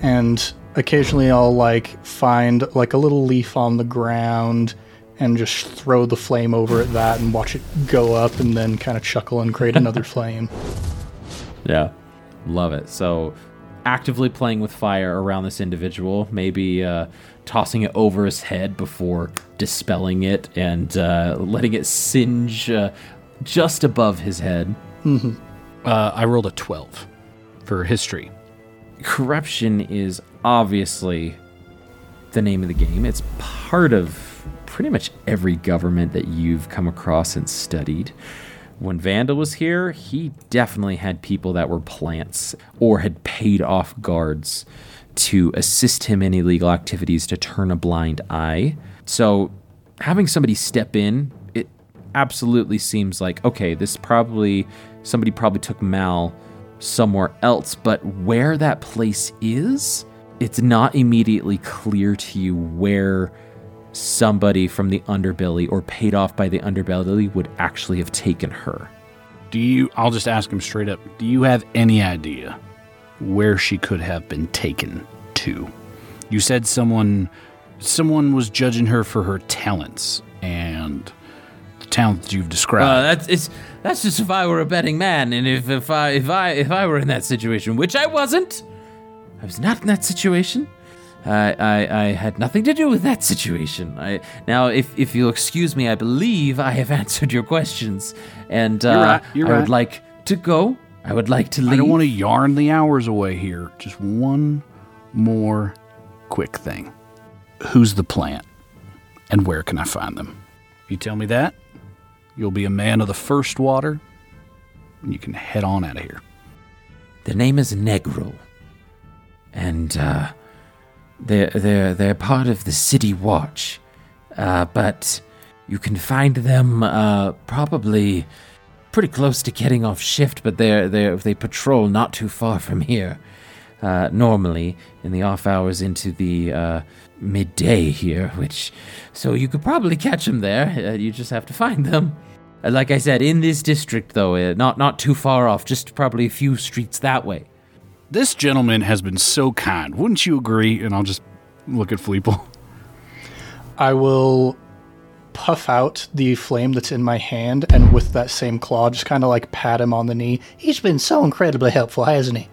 [SPEAKER 4] and occasionally I'll like find like a little leaf on the ground and just throw the flame over at that and watch it go up, and then kind of chuckle and create another [LAUGHS] flame.
[SPEAKER 1] Yeah. Love it. So, actively playing with fire around this individual, maybe uh, tossing it over his head before dispelling it and uh, letting it singe uh, just above his head.
[SPEAKER 3] Uh, I rolled a twelve for history.
[SPEAKER 1] Corruption is obviously the name of the game. It's part of pretty much every government that you've come across and studied. When Vandal was here, he definitely had people that were plants or had paid off guards to assist him in illegal activities to turn a blind eye. So, having somebody step in, it absolutely seems like okay, this probably somebody probably took Mal somewhere else, but where that place is, it's not immediately clear to you where somebody from the underbelly or paid off by the underbelly would actually have taken her.
[SPEAKER 3] Do you? I'll just ask him straight up. Do you have any idea where she could have been taken to? You said someone, someone was judging her for her talents and the talents you've described.
[SPEAKER 1] Uh, that's it's that's just if I were a betting man, and if if I if I if I were in that situation, which I wasn't, I was not in that situation. I, I, I had nothing to do with that situation. I now, if if you'll excuse me, I believe I have [LAUGHS] answered your questions, and uh,
[SPEAKER 3] You're right, you're
[SPEAKER 1] I
[SPEAKER 3] right.
[SPEAKER 1] would like to go. I would like to leave.
[SPEAKER 3] I don't want to yarn the hours away here. Just one more quick thing. Who's the plant, and where can I find them? You tell me that, you'll be a man of the first water, and you can head on out of here.
[SPEAKER 1] The name is Negro, and uh, they're they're they're part of the City Watch, uh, but you can find them uh, probably pretty close to getting off shift. But they're they're, they patrol not too far from here. Uh, normally in the off hours into the uh, midday here, which so you could probably catch them there. Uh, you just have to find them. Uh, like I said, in this district though, uh, not not too far off, just probably a few streets that way.
[SPEAKER 3] This gentleman has been so kind. Wouldn't you agree? And I'll just look at Fleeple.
[SPEAKER 4] I will puff out the flame that's in my hand, and with that same claw, just kind of like pat him on the knee. He's been so incredibly helpful, hasn't he?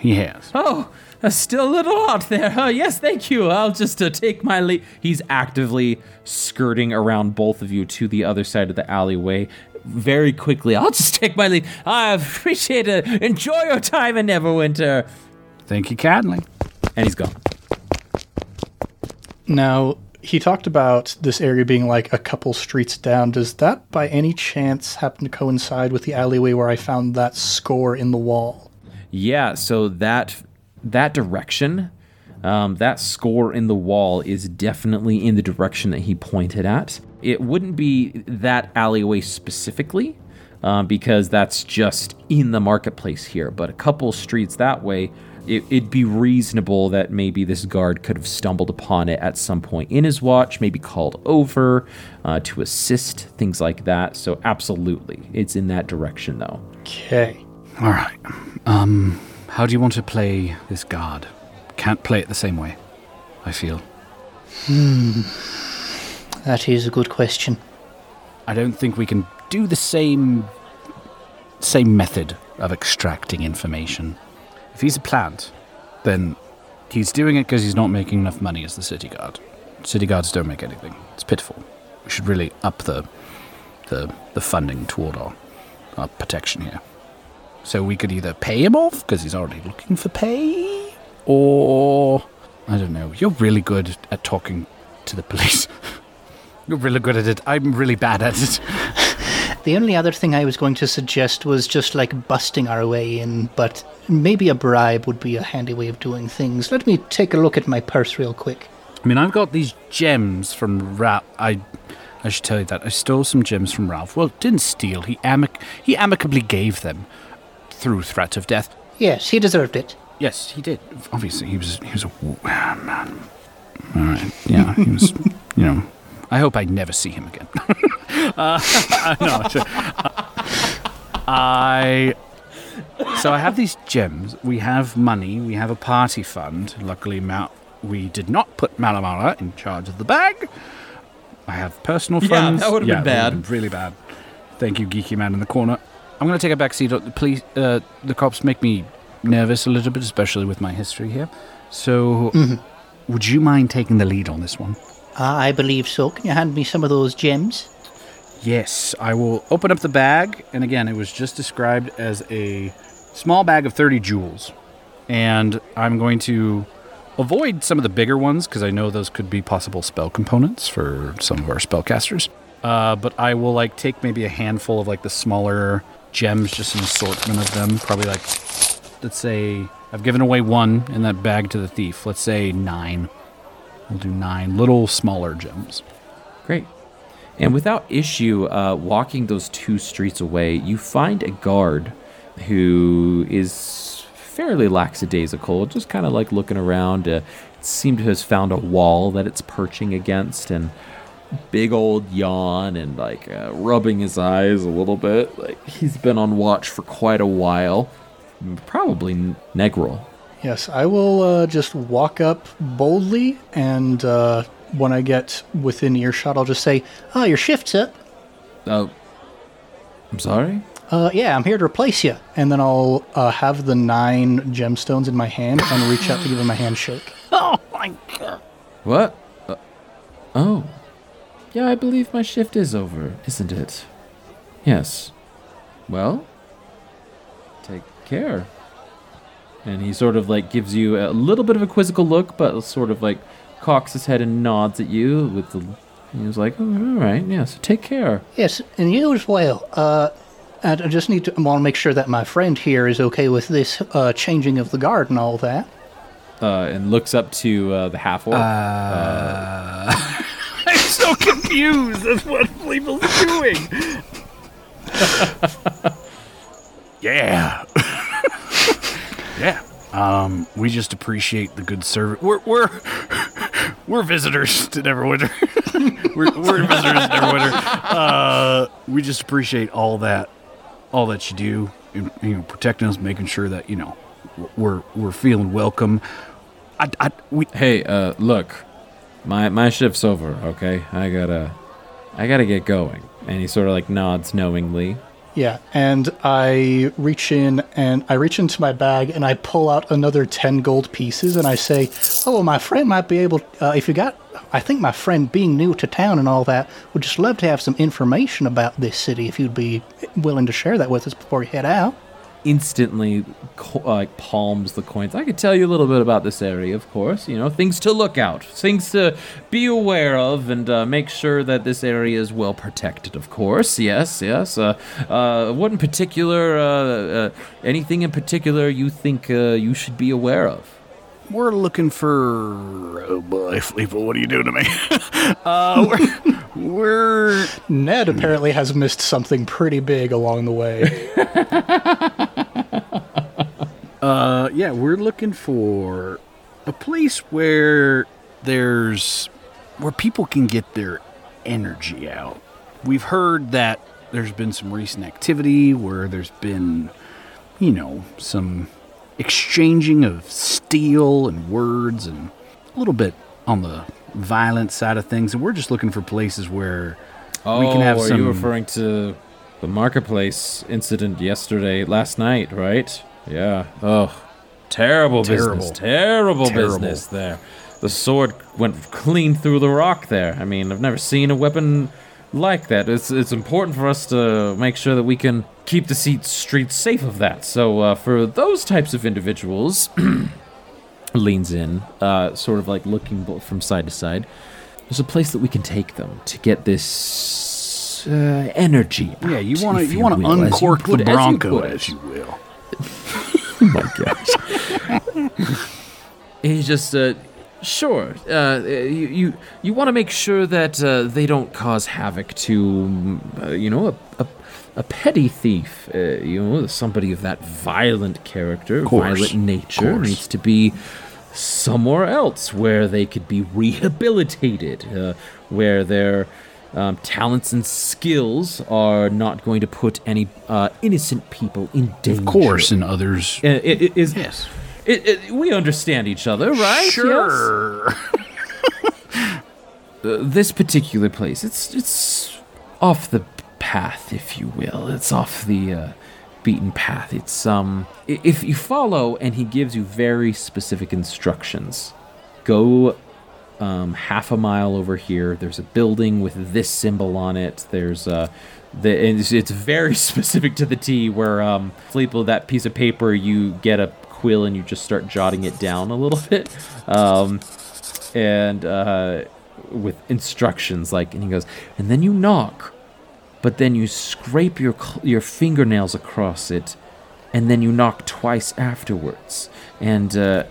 [SPEAKER 3] He has.
[SPEAKER 1] Oh, uh, still a little hot there. Uh, yes, thank you. I'll just uh, take my leave. He's actively skirting around both of you to the other side of the alleyway. Very quickly, I'll just take my leave. I appreciate it. Enjoy your time in Neverwinter.
[SPEAKER 3] Thank you kindly.
[SPEAKER 1] And he's gone.
[SPEAKER 4] Now, he talked about this area being like a couple streets down. Does that by any chance happen to coincide with the alleyway where I found that score in the wall?
[SPEAKER 1] Yeah, so that that direction, um, that score in the wall is definitely in the direction that he pointed at. It wouldn't be that alleyway specifically, um, because that's just in the marketplace here. But a couple streets that way, it, it'd be reasonable that maybe this guard could have stumbled upon it at some point in his watch, maybe called over uh, to assist, things like that. So, absolutely, it's in that direction, though.
[SPEAKER 2] Okay.
[SPEAKER 3] All right. Um, how do you want to play this guard? Can't play it the same way. I feel.
[SPEAKER 2] That is a good question.
[SPEAKER 3] I don't think we can do the same same method of extracting information. If he's a plant, then he's doing it because he's not making enough money as the city guard. City guards don't make anything. It's pitiful. We should really up the the the funding toward our, our protection here. So we could either pay him off because he's already looking for pay, or I don't know. You're really good at talking to the police. [LAUGHS] You're really good at it. I'm really bad at it. [LAUGHS]
[SPEAKER 2] The only other thing I was going to suggest was just like busting our way in, but maybe a bribe would be a handy way of doing things. Let me take a look at my purse real quick.
[SPEAKER 3] I mean, I've got these gems from Ralph. I, I should tell you that I stole some gems from Ralph. Well, didn't steal. He amic- he amicably gave them through threat of death.
[SPEAKER 2] Yes, he deserved it.
[SPEAKER 3] Yes, he did. Obviously, he was he was a w- ah, man. All right, yeah, he was. [LAUGHS] you know, I hope I never see him again. [LAUGHS] uh, [LAUGHS] no, I. So I have these gems. We have money. We have a party fund. Luckily, Mal- we did not put Malamara in charge of the bag. I have personal funds.
[SPEAKER 1] Yeah,
[SPEAKER 3] funds.
[SPEAKER 1] that would've been
[SPEAKER 3] it
[SPEAKER 1] bad.
[SPEAKER 3] really bad. Thank you, geeky man in the corner. I'm going to take a back seat. Please, uh, the cops make me nervous a little bit, especially with my history here. So, would you mind taking the lead on this one?
[SPEAKER 2] Ah, I believe so. Can you hand me some of those gems?
[SPEAKER 3] Yes, I will open up the bag. And again, it was just described as a small bag of 30 jewels. And I'm going to avoid some of the bigger ones because I know those could be possible spell components for some of our spellcasters. Uh, but I will like take maybe a handful of like the smaller gems, just an assortment of them. Probably like, let's say, I've given away one in that bag to the thief. Let's say nine. We'll do nine little smaller gems.
[SPEAKER 1] Great. And without issue, uh, walking those two streets away, you find a guard who is fairly lackadaisical, just kind of like looking around. Uh, seemed to have found a wall that it's perching against, and big old yawn and like uh, rubbing his eyes a little bit. Like he's been on watch for quite a while. Probably Negril.
[SPEAKER 4] Yes, I will uh, just walk up boldly, and uh, when I get within earshot, I'll just say, "Ah, your shift's up."
[SPEAKER 1] Oh, I'm sorry.
[SPEAKER 4] Uh, yeah, I'm here to replace you. And then I'll uh, have the nine gemstones in my hand and reach out to give him a handshake. [LAUGHS] Oh my god!
[SPEAKER 1] What? Uh, oh. Yeah, I believe my shift is over, isn't it? Yes. Well, take care. And he sort of like gives you a little bit of a quizzical look, but sort of like cocks his head and nods at you with the. He was like, oh, all right, yeah, so take care.
[SPEAKER 2] Yes, and you as well. Uh, I just need to want to make sure that my friend here is okay with this uh, changing of the guard and all that.
[SPEAKER 1] Uh, and looks up to uh, the half orc.
[SPEAKER 3] I'm so confused as what Fleeple's doing. yeah. [LAUGHS] yeah. Um, we just appreciate the good service. We're we're we're visitors to Neverwinter. [LAUGHS] we're, we're visitors to Neverwinter. Uh, we just appreciate all that, all that you do, in, you know, protecting us, making sure that you know we're we're feeling welcome. I, I we
[SPEAKER 1] hey, uh, look, my my shift's over. Okay, I gotta, I gotta get going. And he sort of like nods knowingly.
[SPEAKER 4] Yeah, and I reach in and I reach into my bag and I pull out another 10 gold pieces and I say, Oh, my friend might be able, uh, if you got, I think my friend being new to town and all that, would just love to have some information about this city if you'd be willing to share that with us before you head out.
[SPEAKER 1] Instantly, like palms the coins. I could tell you a little bit about this area, of course. You know, things to look out, things to be aware of, and uh, make sure that this area is well protected. Of course, yes, yes. Uh, uh, what in particular? Uh, uh, anything in particular you think uh, you should be aware of?
[SPEAKER 3] We're looking for. Oh boy, Fleeple, what are you doing to me? [LAUGHS] uh, we're, we're
[SPEAKER 4] Ned apparently has missed something pretty big along the way. [LAUGHS]
[SPEAKER 3] Uh, yeah, we're looking for a place where there's where people can get their energy out. We've heard that there's been some recent activity where there's been, you know, some exchanging of steel and words and a little bit on the violent side of things, and we're just looking for places where
[SPEAKER 1] Oh,
[SPEAKER 3] we can have
[SPEAKER 1] are
[SPEAKER 3] some.
[SPEAKER 1] you referring to the marketplace incident yesterday, last night, right? Yeah. Oh, terrible,
[SPEAKER 3] Terrible.
[SPEAKER 1] business. Terrible,
[SPEAKER 3] Terrible.
[SPEAKER 1] business there. The sword went clean through the rock there. I mean, I've never seen a weapon like that. It's it's important for us to make sure that we can keep the seat streets safe of that. So uh, for those types of individuals, [CLEARS THROAT] leans in, uh, sort of like looking from side to side. There's a place that we can take them to get this uh, energy.
[SPEAKER 3] yeah, you want to you want to
[SPEAKER 1] will, as you
[SPEAKER 3] uncork the
[SPEAKER 1] as you
[SPEAKER 3] Bronco,
[SPEAKER 1] put
[SPEAKER 3] as you will. oh My gosh. [LAUGHS]
[SPEAKER 1] He's just, uh, sure. Uh, you you, you want to make sure that uh, they don't cause havoc to, uh, you know, a, a, a petty thief. Uh, you know, somebody of that violent character,
[SPEAKER 3] Course.
[SPEAKER 1] violent nature needs to be somewhere else where they could be rehabilitated, uh, where their um, talents and skills are not going to put any uh, innocent people in danger.
[SPEAKER 3] Of course, and others.
[SPEAKER 1] Uh, it- it is-
[SPEAKER 3] Yes.
[SPEAKER 1] it- it- we understand each other, right? Yes?
[SPEAKER 3] Sure.
[SPEAKER 1] Uh, [LAUGHS] this particular place, it's it's off the path, if you will. It's off the uh, beaten path. It's um, if you follow, and he gives you very specific instructions. Go um, half a mile over here. There's a building with this symbol on it. There's uh, the it's, it's very [LAUGHS] specific to the T. Where um, Fleeple, that piece of paper, you get a quill and you just start jotting it down a little [LAUGHS] bit. Um, and uh, with instructions like, and he goes, and then you knock, but then you scrape your your fingernails across it, and then you knock twice afterwards, and uh,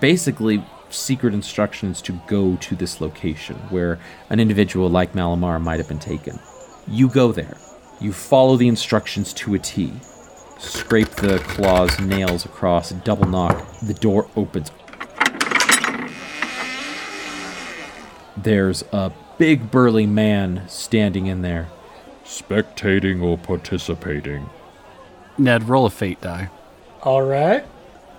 [SPEAKER 1] basically secret instructions to go to this location where an individual like Malamar might have been taken. You go there, you follow the instructions to a T. Scrape the claws, nails across, double knock. The door opens There's a big burly man standing in there.
[SPEAKER 5] Spectating or participating?
[SPEAKER 3] Ned, roll a fate die.
[SPEAKER 4] All right.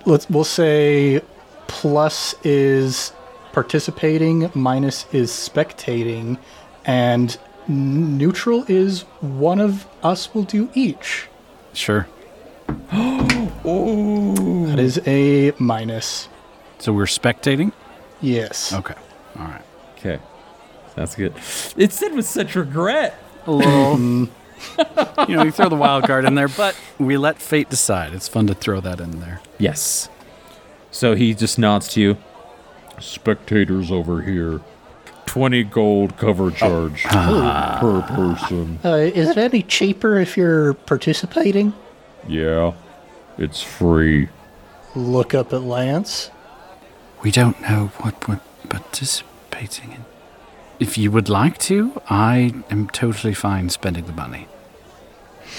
[SPEAKER 4] Let's we'll say plus is participating, minus is spectating, and neutral is one of us will do each.
[SPEAKER 3] Sure. [GASPS] Oh.
[SPEAKER 4] That is a minus.
[SPEAKER 3] So we're spectating?
[SPEAKER 4] Yes.
[SPEAKER 3] Okay. All right.
[SPEAKER 1] Okay. That's good. It's said with such regret.
[SPEAKER 3] A little. [LAUGHS] you know, you throw the wild card in there, but we let fate decide. It's fun to throw that in there.
[SPEAKER 1] Yes. So he just nods to you.
[SPEAKER 5] Spectators over here. 20 gold cover charge per person.
[SPEAKER 2] Uh, is it any cheaper if you're participating?
[SPEAKER 5] Yeah, it's free.
[SPEAKER 4] Look up at Lance.
[SPEAKER 3] We don't know what we're participating in. If you would like to, I am totally fine spending the money.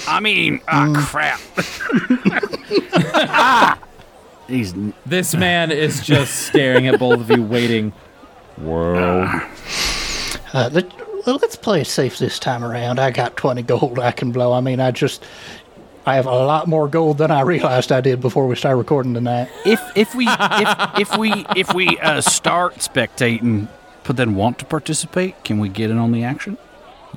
[SPEAKER 3] I mean, ah, crap. [LAUGHS] ah! He's
[SPEAKER 1] This man is just staring at both of you, waiting.
[SPEAKER 5] Whoa.
[SPEAKER 2] Uh, let, well, let's play it safe this time around. I got 20 gold I can blow. I mean, I just. I have a lot more gold than I realized I did before we started recording tonight.
[SPEAKER 3] if if we if, if we if we uh, start spectating, but then want to participate, can we get in on the action?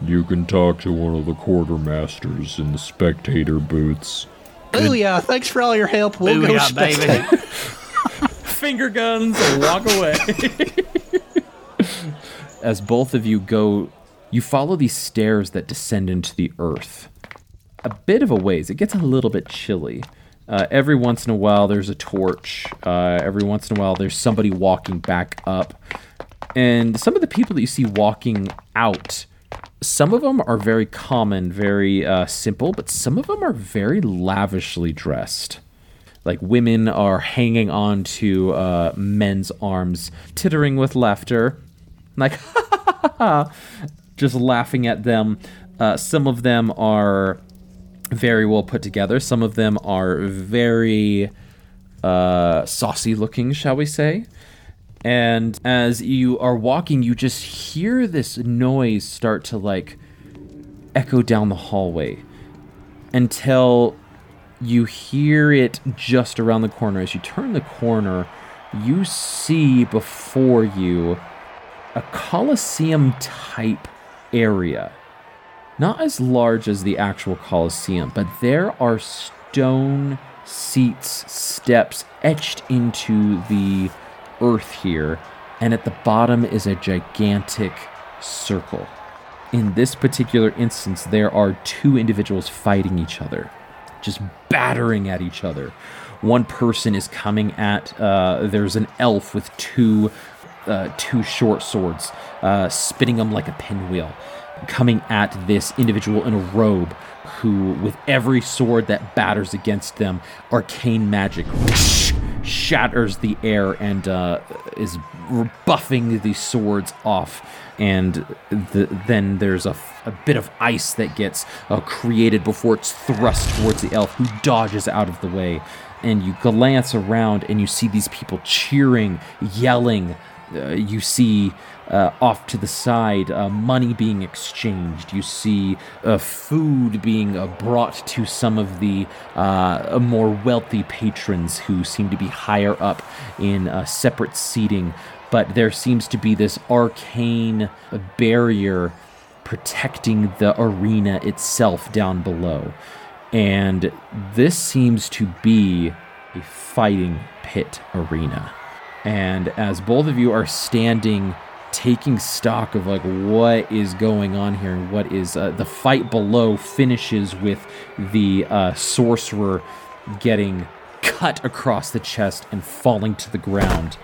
[SPEAKER 5] you can talk to one of the quartermasters in the spectator booths.
[SPEAKER 2] Oh, yeah, thanks for all your help. We'll go
[SPEAKER 3] Booyah, baby. [LAUGHS]
[SPEAKER 1] Finger guns and walk away. [LAUGHS] As both of you go, you follow these stairs that descend into the earth. A bit of a ways. It gets a little bit chilly. Uh, every once in a while, there's a torch. Uh, every once in a while, there's somebody walking back up. And some of the people that you see walking out, some of them are very common, very uh, simple, but some of them are very lavishly dressed. Like women are hanging on to uh, men's arms, tittering with laughter, like [LAUGHS] just laughing at them. Uh, some of them are very well put together. Some of them are very uh, saucy looking, shall we say. And as you are walking, you just hear this noise start to like echo down the hallway until you hear it just around the corner. As you turn the corner, you see before you a coliseum type area. Not as large as the actual coliseum, but there are stone seats, steps etched into the earth here, and at the bottom is a gigantic circle. In this particular instance, there are two individuals fighting each other, just battering at each other. One person is coming at. Uh, there's an elf with two, uh, two short swords, uh, spinning them like a pinwheel, coming at this individual in a robe, who, with every sword that batters against them, arcane magic shatters the air and uh, is buffing these swords off. And the, then there's a, a, bit of ice that gets uh, created before it's thrust towards the elf, who dodges out of the way. And you glance around and you see these people cheering, yelling. Uh, you see uh, off to the side, uh, money being exchanged. You see uh, food being uh, brought to some of the uh, more wealthy patrons who seem to be higher up in uh, separate seating. But there seems to be this arcane barrier protecting the arena itself down below. And this seems to be a fighting pit arena. And as both of you are standing taking stock of like what is going on here and what is uh, the fight below finishes with the uh, sorcerer getting cut across the chest and falling to the ground.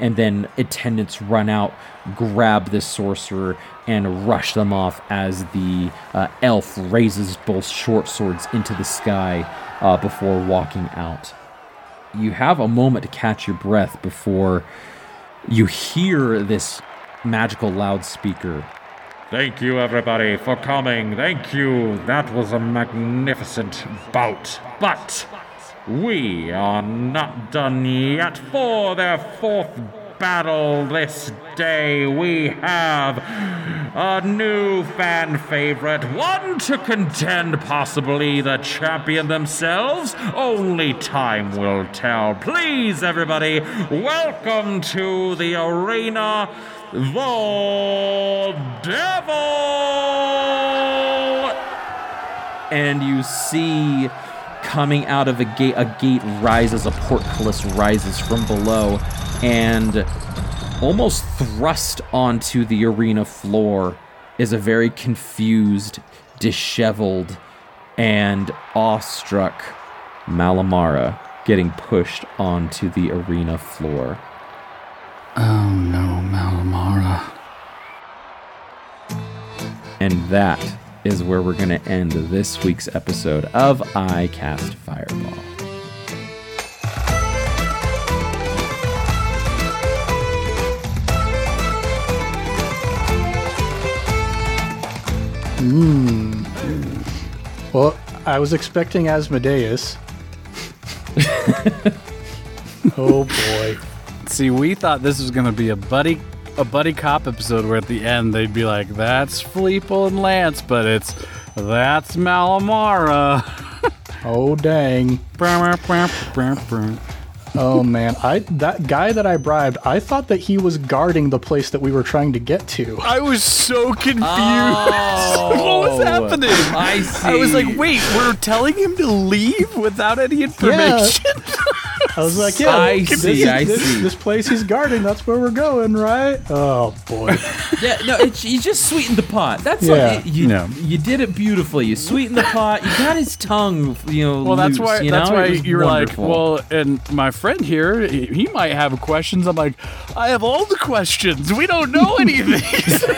[SPEAKER 1] And then attendants run out grab this sorcerer and rush them off as the uh, elf raises both short swords into the sky uh, before walking out. You have a moment to catch your breath before you hear this magical loudspeaker.
[SPEAKER 5] Thank you, everybody, for coming. Thank you. That was a magnificent bout. But we are not done yet. For their fourth battle this day, we have a new fan favorite, one to contend possibly the champion themselves. Only time will tell. Please, everybody, welcome to the arena the devil!
[SPEAKER 1] And you see coming out of a gate, a gate rises, a portcullis rises from below, and almost thrust onto the arena floor is a very confused, disheveled, and awestruck Malamara getting pushed onto the arena floor.
[SPEAKER 3] Oh no, Malamara.
[SPEAKER 1] And that is where we're going to end this week's episode of I Cast Fireball.
[SPEAKER 4] Mmm. Well, I was expecting Asmodeus. [LAUGHS] oh boy.
[SPEAKER 3] See, we thought this was gonna be a buddy a buddy cop episode where at the end they'd be like, "That's Fleeple and Lance," but it's that's Malamara. [LAUGHS]
[SPEAKER 4] oh dang. Oh man, I that guy that I bribed, I thought that he was guarding the place that we were trying to get to.
[SPEAKER 3] I was so confused. Oh, [LAUGHS] what was oh. happening?
[SPEAKER 1] I see.
[SPEAKER 3] I was like, wait, we're telling him to leave without any information.
[SPEAKER 4] Yeah. [LAUGHS] I was like, yeah,
[SPEAKER 1] I
[SPEAKER 4] this,
[SPEAKER 1] see,
[SPEAKER 4] this,
[SPEAKER 1] I
[SPEAKER 4] this,
[SPEAKER 1] see.
[SPEAKER 4] this place he's guarding, that's where we're going, right? Oh boy. [LAUGHS]
[SPEAKER 1] yeah, no, it's, you just sweetened the pot. That's
[SPEAKER 4] Yeah.
[SPEAKER 1] like, you,
[SPEAKER 3] Yeah.
[SPEAKER 1] you did it beautifully. You sweetened the pot. You got his tongue, you know.
[SPEAKER 3] Well, that's
[SPEAKER 1] loose,
[SPEAKER 3] why.
[SPEAKER 1] You
[SPEAKER 3] that's
[SPEAKER 1] know?
[SPEAKER 3] why you were
[SPEAKER 1] wonderful.
[SPEAKER 3] like, well, and my friend here, he, he might have questions. I'm like, I have all the questions. We don't know any of these. [LAUGHS] [LAUGHS]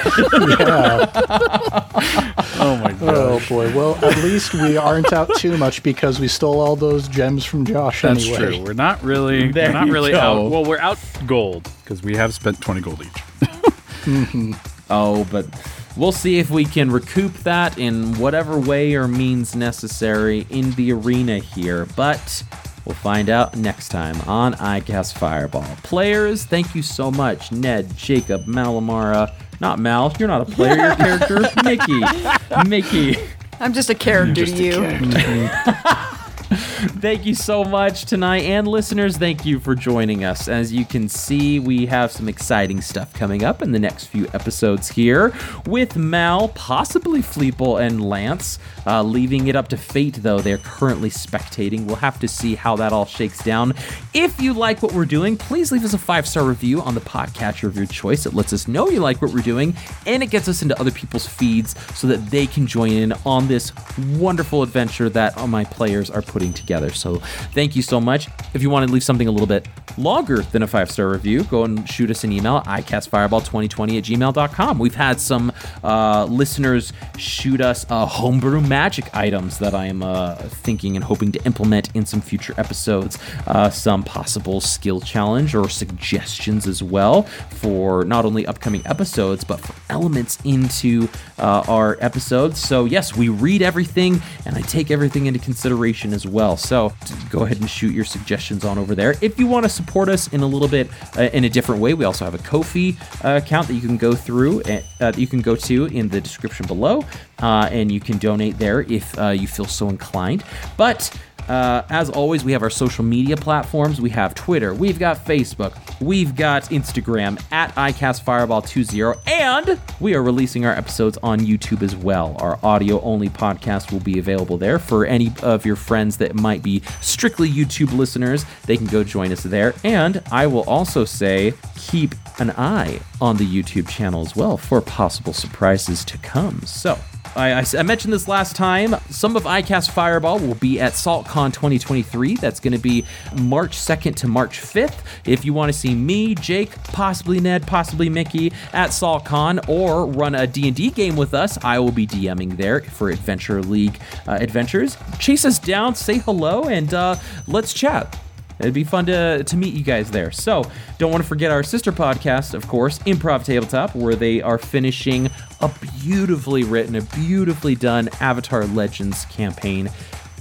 [SPEAKER 3] Oh my god.
[SPEAKER 4] Oh boy. Well, at least we aren't out too much because we stole all those gems from Josh
[SPEAKER 3] That's
[SPEAKER 4] anyway.
[SPEAKER 3] true. We're not really. [LAUGHS]
[SPEAKER 1] There
[SPEAKER 3] we're not
[SPEAKER 1] you
[SPEAKER 3] really
[SPEAKER 1] go.
[SPEAKER 3] out. Well, we're out gold because we have spent twenty gold each. [LAUGHS]
[SPEAKER 1] oh, but we'll see if we can recoup that in whatever way or means necessary in the arena here. But we'll find out next time on iCast Fireball. Players, thank you so much. Ned, Jacob, Malamara. Not Mal, you're not a player, you're a character. [LAUGHS] Mickey. Mickey.
[SPEAKER 6] I'm just a character to you. [LAUGHS]
[SPEAKER 1] Thank you so much tonight. And listeners, thank you for joining us. As you can see, we have some exciting stuff coming up in the next few episodes here with Mal, possibly Fleeple, and Lance. Uh, leaving it up to fate, though. They're currently spectating. We'll have to see how that all shakes down. If you like what we're doing, please leave us a five star review on the podcatcher of your choice. It lets us know you like what we're doing and it gets us into other people's feeds so that they can join in on this wonderful adventure that my players are putting together. So thank you so much. If you want to leave something a little bit longer than a five star review, go and shoot us an email icastfireball2020 at gmail.com. We've had some uh, listeners shoot us uh, homebrew magic items that I am uh, thinking and hoping to implement in some future episodes. Uh, some possible skill challenge or suggestions as well for not only upcoming episodes, but for elements into uh, our episodes. So, yes, we read everything and I take everything into consideration as well. So, go ahead and shoot your suggestions on over there. If you want to support us in a little bit uh, in a different way, we also have a Ko-fi uh, account that you can go through, uh, that you can go to in the description below, uh, and you can donate there if uh, you feel so inclined. But uh, as always, we have our social media platforms. We have Twitter, we've got Facebook, we've got Instagram at iCastFireball20, and we are releasing our episodes on YouTube as well. Our audio only podcast will be available there for any of your friends that might be strictly YouTube listeners. They can go join us there. And I will also say, keep an eye on the YouTube channel as well for possible surprises to come. So, I, I mentioned this last time. Some of iCast Fireball will be at SaltCon 2023. That's going to be March 2nd to March 5th. If you want to see me, Jake, possibly Ned, possibly Mickey at SaltCon, or run a D&D game with us, I will be DMing there for Adventure League uh, adventures. Chase us down, say hello, and uh, let's chat. It'd be fun to, to meet you guys there. So, don't want to forget our sister podcast, of course, Improv Tabletop, where they are finishing a beautifully written, a beautifully done Avatar Legends campaign.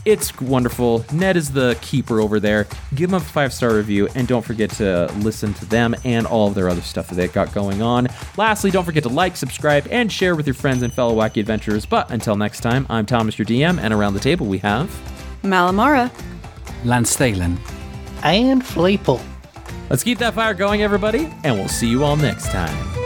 [SPEAKER 1] It's wonderful. Ned is the keeper over there. Give them a five star review, and don't forget to listen to them and all of their other stuff that they've got going on. Lastly, don't forget to like, subscribe, and share with your friends and fellow wacky adventurers. But until next time, I'm Thomas, your DM, and around the table we have.
[SPEAKER 6] Malamara.
[SPEAKER 3] Lance Thalen.
[SPEAKER 2] And Fleeple.
[SPEAKER 1] Let's keep that fire going, everybody, and we'll see you all next time.